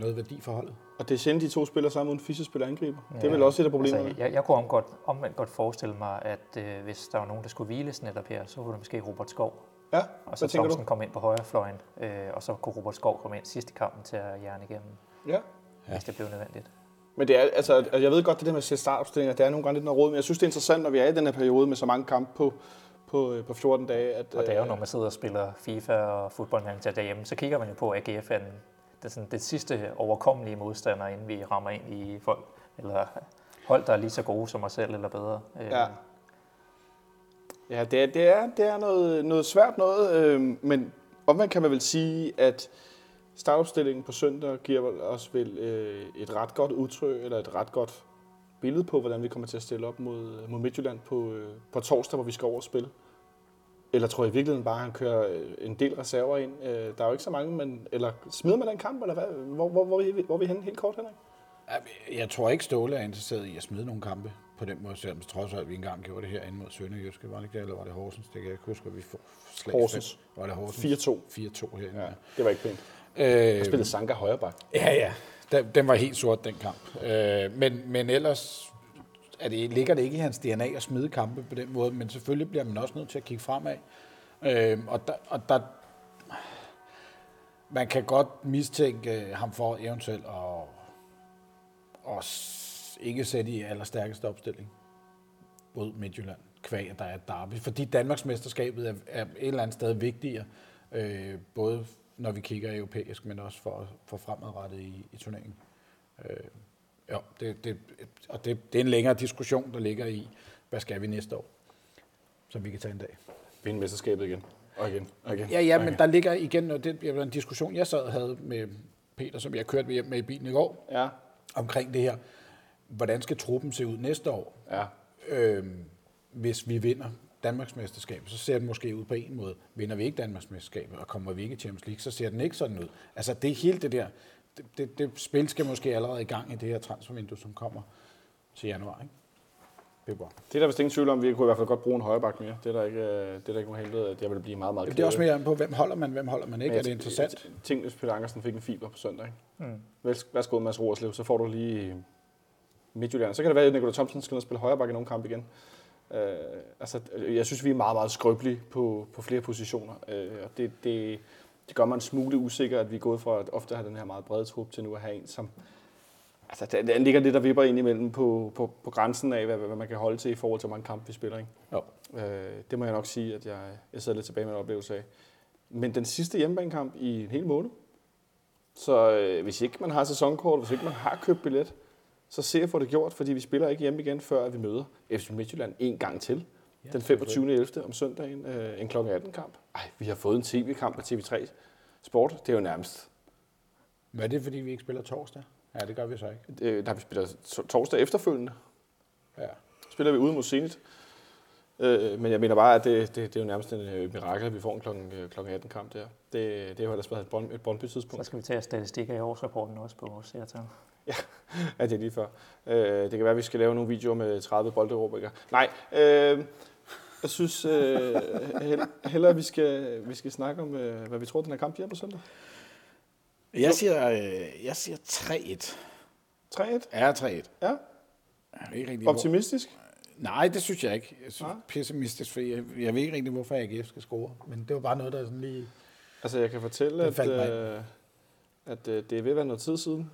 noget værdi for holdet. Og det er sjældent, de to spiller sammen, uden Fischer spiller angriber. Ja. Det er vel også et af problemerne. Altså, jeg, jeg kunne omvendt godt, omvendt godt forestille mig, at øh, hvis der var nogen, der skulle hviles netop her, så kunne det måske Robert Skov. Ja, og så Thomsen kom ind på højre fløjen, øh, og så kunne Robert Skov komme ind sidst i kampen til at jern igennem. Ja. Hvis det blev nødvendigt. Men det er, altså, jeg ved godt, det der med at se startopstillinger, det er nogle gange lidt noget råd, men jeg synes, det er interessant, når vi er i den her periode med så mange kampe på, på, øh, på 14 dage. At, og det er jo, øh, når man sidder og spiller FIFA og fodboldmanager derhjemme, så kigger man jo på, at AGF er den, det, sådan, det sidste overkommelige modstander, inden vi rammer ind i folk, eller hold, der er lige så gode som os selv, eller bedre. Øh, ja. Ja, det er, det er, det er noget, noget svært noget, øh, men omvendt kan man vel sige, at startopstillingen på søndag giver os vel øh, et ret godt udtryk, eller et ret godt billede på, hvordan vi kommer til at stille op mod, mod Midtjylland på, øh, på torsdag, hvor vi skal over og spille? Eller tror jeg i virkeligheden bare, at han kører øh, en del reserver ind? Øh, der er jo ikke så mange, men... Eller smider man den kamp, eller hvad? Hvor, hvor, hvor, hvor, hvor er vi henne helt kort, Henrik? Jeg tror ikke, Ståle er interesseret i at smide nogle kampe på den måde, selvom trods alt vi engang gjorde det her ind mod Sønderjyske. Var det ikke det, eller var det Horsens? Det kan jeg ikke huske, at vi får slag. Horsens. Var det Horsens? 4-2. 4-2 herinde. Ja, det var ikke pænt. Øh, der spillede Sanka højreback. Ja, ja. Den, den var helt sort, den kamp. Øh, men, men ellers er det, ligger det ikke i hans DNA at smide kampe på den måde, men selvfølgelig bliver man også nødt til at kigge fremad. Øh, og, der, og der, man kan godt mistænke ham for eventuelt at, at ikke sætte i allerstærkeste opstilling mod Midtjylland, kvæg, der er derby. Fordi Danmarksmesterskabet er, er et eller andet sted vigtigere, øh, både når vi kigger europæisk, men også for, for fremadrettet i, i turneringen. Øh, Ja, det, det, og det, det er en længere diskussion, der ligger i, hvad skal vi næste år, som vi kan tage en dag. Vinde mesterskabet igen. Og igen. Og igen. Ja, ja, men der ligger igen, og det er en diskussion, jeg sad og havde med Peter, som jeg kørte med, med i bilen i går, ja. omkring det her. Hvordan skal truppen se ud næste år? Ja. Øhm, hvis vi vinder Danmarksmesterskabet, så ser den måske ud på en måde. Vinder vi ikke Danmarksmesterskabet, og kommer vi ikke i Champions League, så ser den ikke sådan ud. Altså, det hele det der det, det, det spil skal måske allerede i gang i det her transfervindue, som kommer til januar. Ikke? Februar. Det er der vist ingen tvivl om. Vi kunne i hvert fald godt bruge en højreback mere. Det er der ikke, det er der ikke nogen helvede, at jeg vil blive meget, meget ked Det er også mere på, hvem holder man, hvem holder man ikke. Men er det interessant? Tænk, hvis Peter Ankersen fik en fiber på søndag. Ikke? Mm. Værsgo, Mads Roerslev, så får du lige Midtjylland. Så kan det være, at Nikolaj Thomsen skal ned og spille højreback i nogle kamp igen. Uh, altså, jeg synes, vi er meget, meget skrøbelige på, på flere positioner. Uh, og det, det, det gør mig en smule usikker, at vi er gået fra at ofte have den her meget brede trup til nu at have en, som altså, den ligger lidt og vipper ind imellem på, på, på grænsen af, hvad, hvad, man kan holde til i forhold til, hvor mange kampe vi spiller. Ikke? Jo. Øh, det må jeg nok sige, at jeg, jeg sidder lidt tilbage med en oplevelse af. Men den sidste hjemmebanekamp i en hel måned, så øh, hvis ikke man har sæsonkort, hvis ikke man har købt billet, så se at få det gjort, fordi vi spiller ikke hjem igen, før vi møder FC Midtjylland en gang til. Ja, den 25. 11. om søndagen, øh, en kl. 18 kamp. Ej, vi har fået en tv-kamp på TV3 Sport. Det er jo nærmest Men er det, fordi vi ikke spiller torsdag? Ja, det gør vi så ikke. Øh, der vi spiller to- torsdag efterfølgende. Ja. Spiller vi ude mod Zenit. Øh, men jeg mener bare, at det, det, det er jo nærmest en øh, mirakel, at vi får en klokken, øh, klokken 18 kamp der. Det, det er jo ellers været et, Brøndby- et Brøndby Så skal vi tage statistikker i årsrapporten også på vores seertal. Ja, det er lige før. Øh, det kan være, at vi skal lave nogle videoer med 30 bolderubrikker. Nej, øh, jeg synes øh, hell- hellere, vi skal, vi skal snakke om, øh, hvad vi tror, den her kamp bliver på søndag. Jeg siger, øh, jeg siger 3-1. 3-1. Er 3-1. Ja, Jeg ved ikke rigtig, optimistisk. Nej, det synes jeg ikke. Jeg synes Nej. pessimistisk, for jeg, jeg ved ikke rigtig, hvorfor AGF skal score. Men det var bare noget, der sådan lige... Altså, jeg kan fortælle, Det at, øh, at øh, det er ved at være noget tid siden,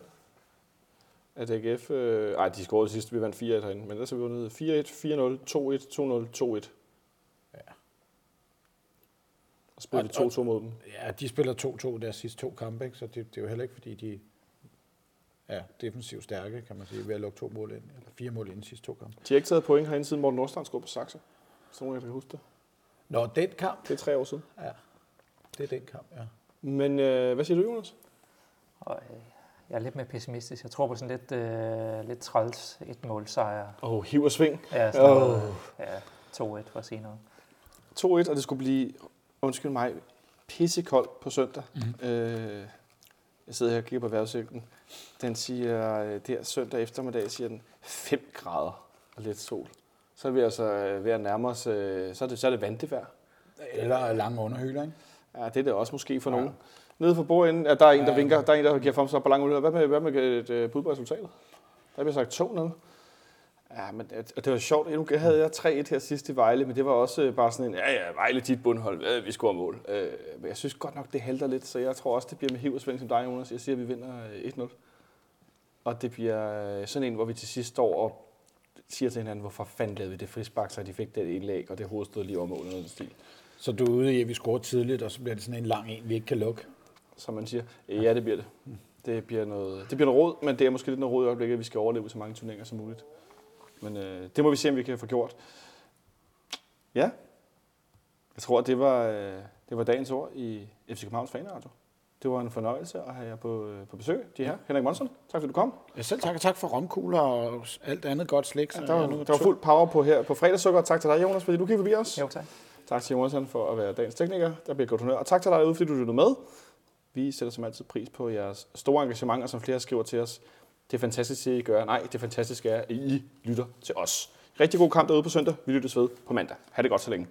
at AGF... Øh, ej, de scorede sidst, vi vandt 4-1 herinde, men ellers er vi vundet 4-1, 4-0, 2-1, 2-0, 2-1. Ja. Og spillede vi 2-2 mod dem. Ja, de spiller 2-2 deres sidste to kampe, ikke? så det, det er jo heller ikke, fordi de er defensivt stærke, kan man sige, ved at lukke to mål ind, eller fire mål ind i de sidste to kampe. De har ikke taget point herinde, siden Morten Nordstrand scorede på Saxo. Så nogen der kan huske det. Nå, den kamp, Det er tre år siden. ja, det er den kamp, ja. Men øh, hvad siger du, Jonas? Og, øh, jeg er lidt mere pessimistisk. Jeg tror på sådan lidt, øh, lidt træls et målsejr. Åh, oh, hiv og sving. Ja, sådan Åh. noget, ja, 2-1 for at sige noget. 2-1, og det skulle blive, undskyld mig, pissekoldt på søndag. Mm-hmm. Øh, jeg sidder her og kigger på vejrudsigten. Den siger, øh, der søndag eftermiddag, siger den 5 grader og lidt sol. Så er vi altså øh, ved at nærme os, øh, så er det, så er det vandevejr. Eller lange underhøler, ikke? Ja, det er det også måske for ja. nogen. Nede for bordenden, at der er en, der Ja. vinker, der er en, der giver for sig på lang Hvad med, hvad med et øh, bud på resultatet? Der bliver sagt to nede. Ja, men det, og det var sjovt. Nu havde jeg 3-1 her sidst i Vejle, men det var også øh, bare sådan en, ja, ja, Vejle dit bundhold, ja, vi scorer mål. Øh, men jeg synes godt nok, det halter lidt, så jeg tror også, det bliver med hiv og sving som dig, Jonas. Jeg siger, at vi vinder øh, 1-0. Og det bliver øh, sådan en, hvor vi til sidst står og siger til hinanden, hvorfor fanden lavede vi det frisbak, så de fik det indlæg, og det hovedstød lige over målet, noget stil. Så du er ude i, at vi scorer tidligt, og så bliver det sådan en lang en, vi ikke kan lukke. som man siger. Ja, det bliver det. Det bliver noget, det bliver noget råd, men det er måske lidt noget råd i øjeblikket, at vi skal overleve så mange turneringer som muligt. Men øh, det må vi se, om vi kan få gjort. Ja, jeg tror, det var, øh, det var dagens ord i FC Københavns Fanradio. Det var en fornøjelse at have jer på, øh, på besøg, de her. Henrik Monsen, tak fordi du kom. Ja, selv tak, og tak for romkugler og alt andet godt slik. Der var, der var fuld power på her på fredagssukker. Tak til dig, Jonas, fordi du kiggede forbi os. Jo, tak. Tak til Jonas for at være dagens tekniker. Der bliver godt honør. Og tak til dig derude, fordi du lyttede med. Vi sætter som altid pris på jeres store engagement, og som flere skriver til os. Det fantastiske, I gør. Nej, det fantastiske er, at I lytter til os. Rigtig god kamp derude på søndag. Vi lyttes ved på mandag. Ha' det godt så længe.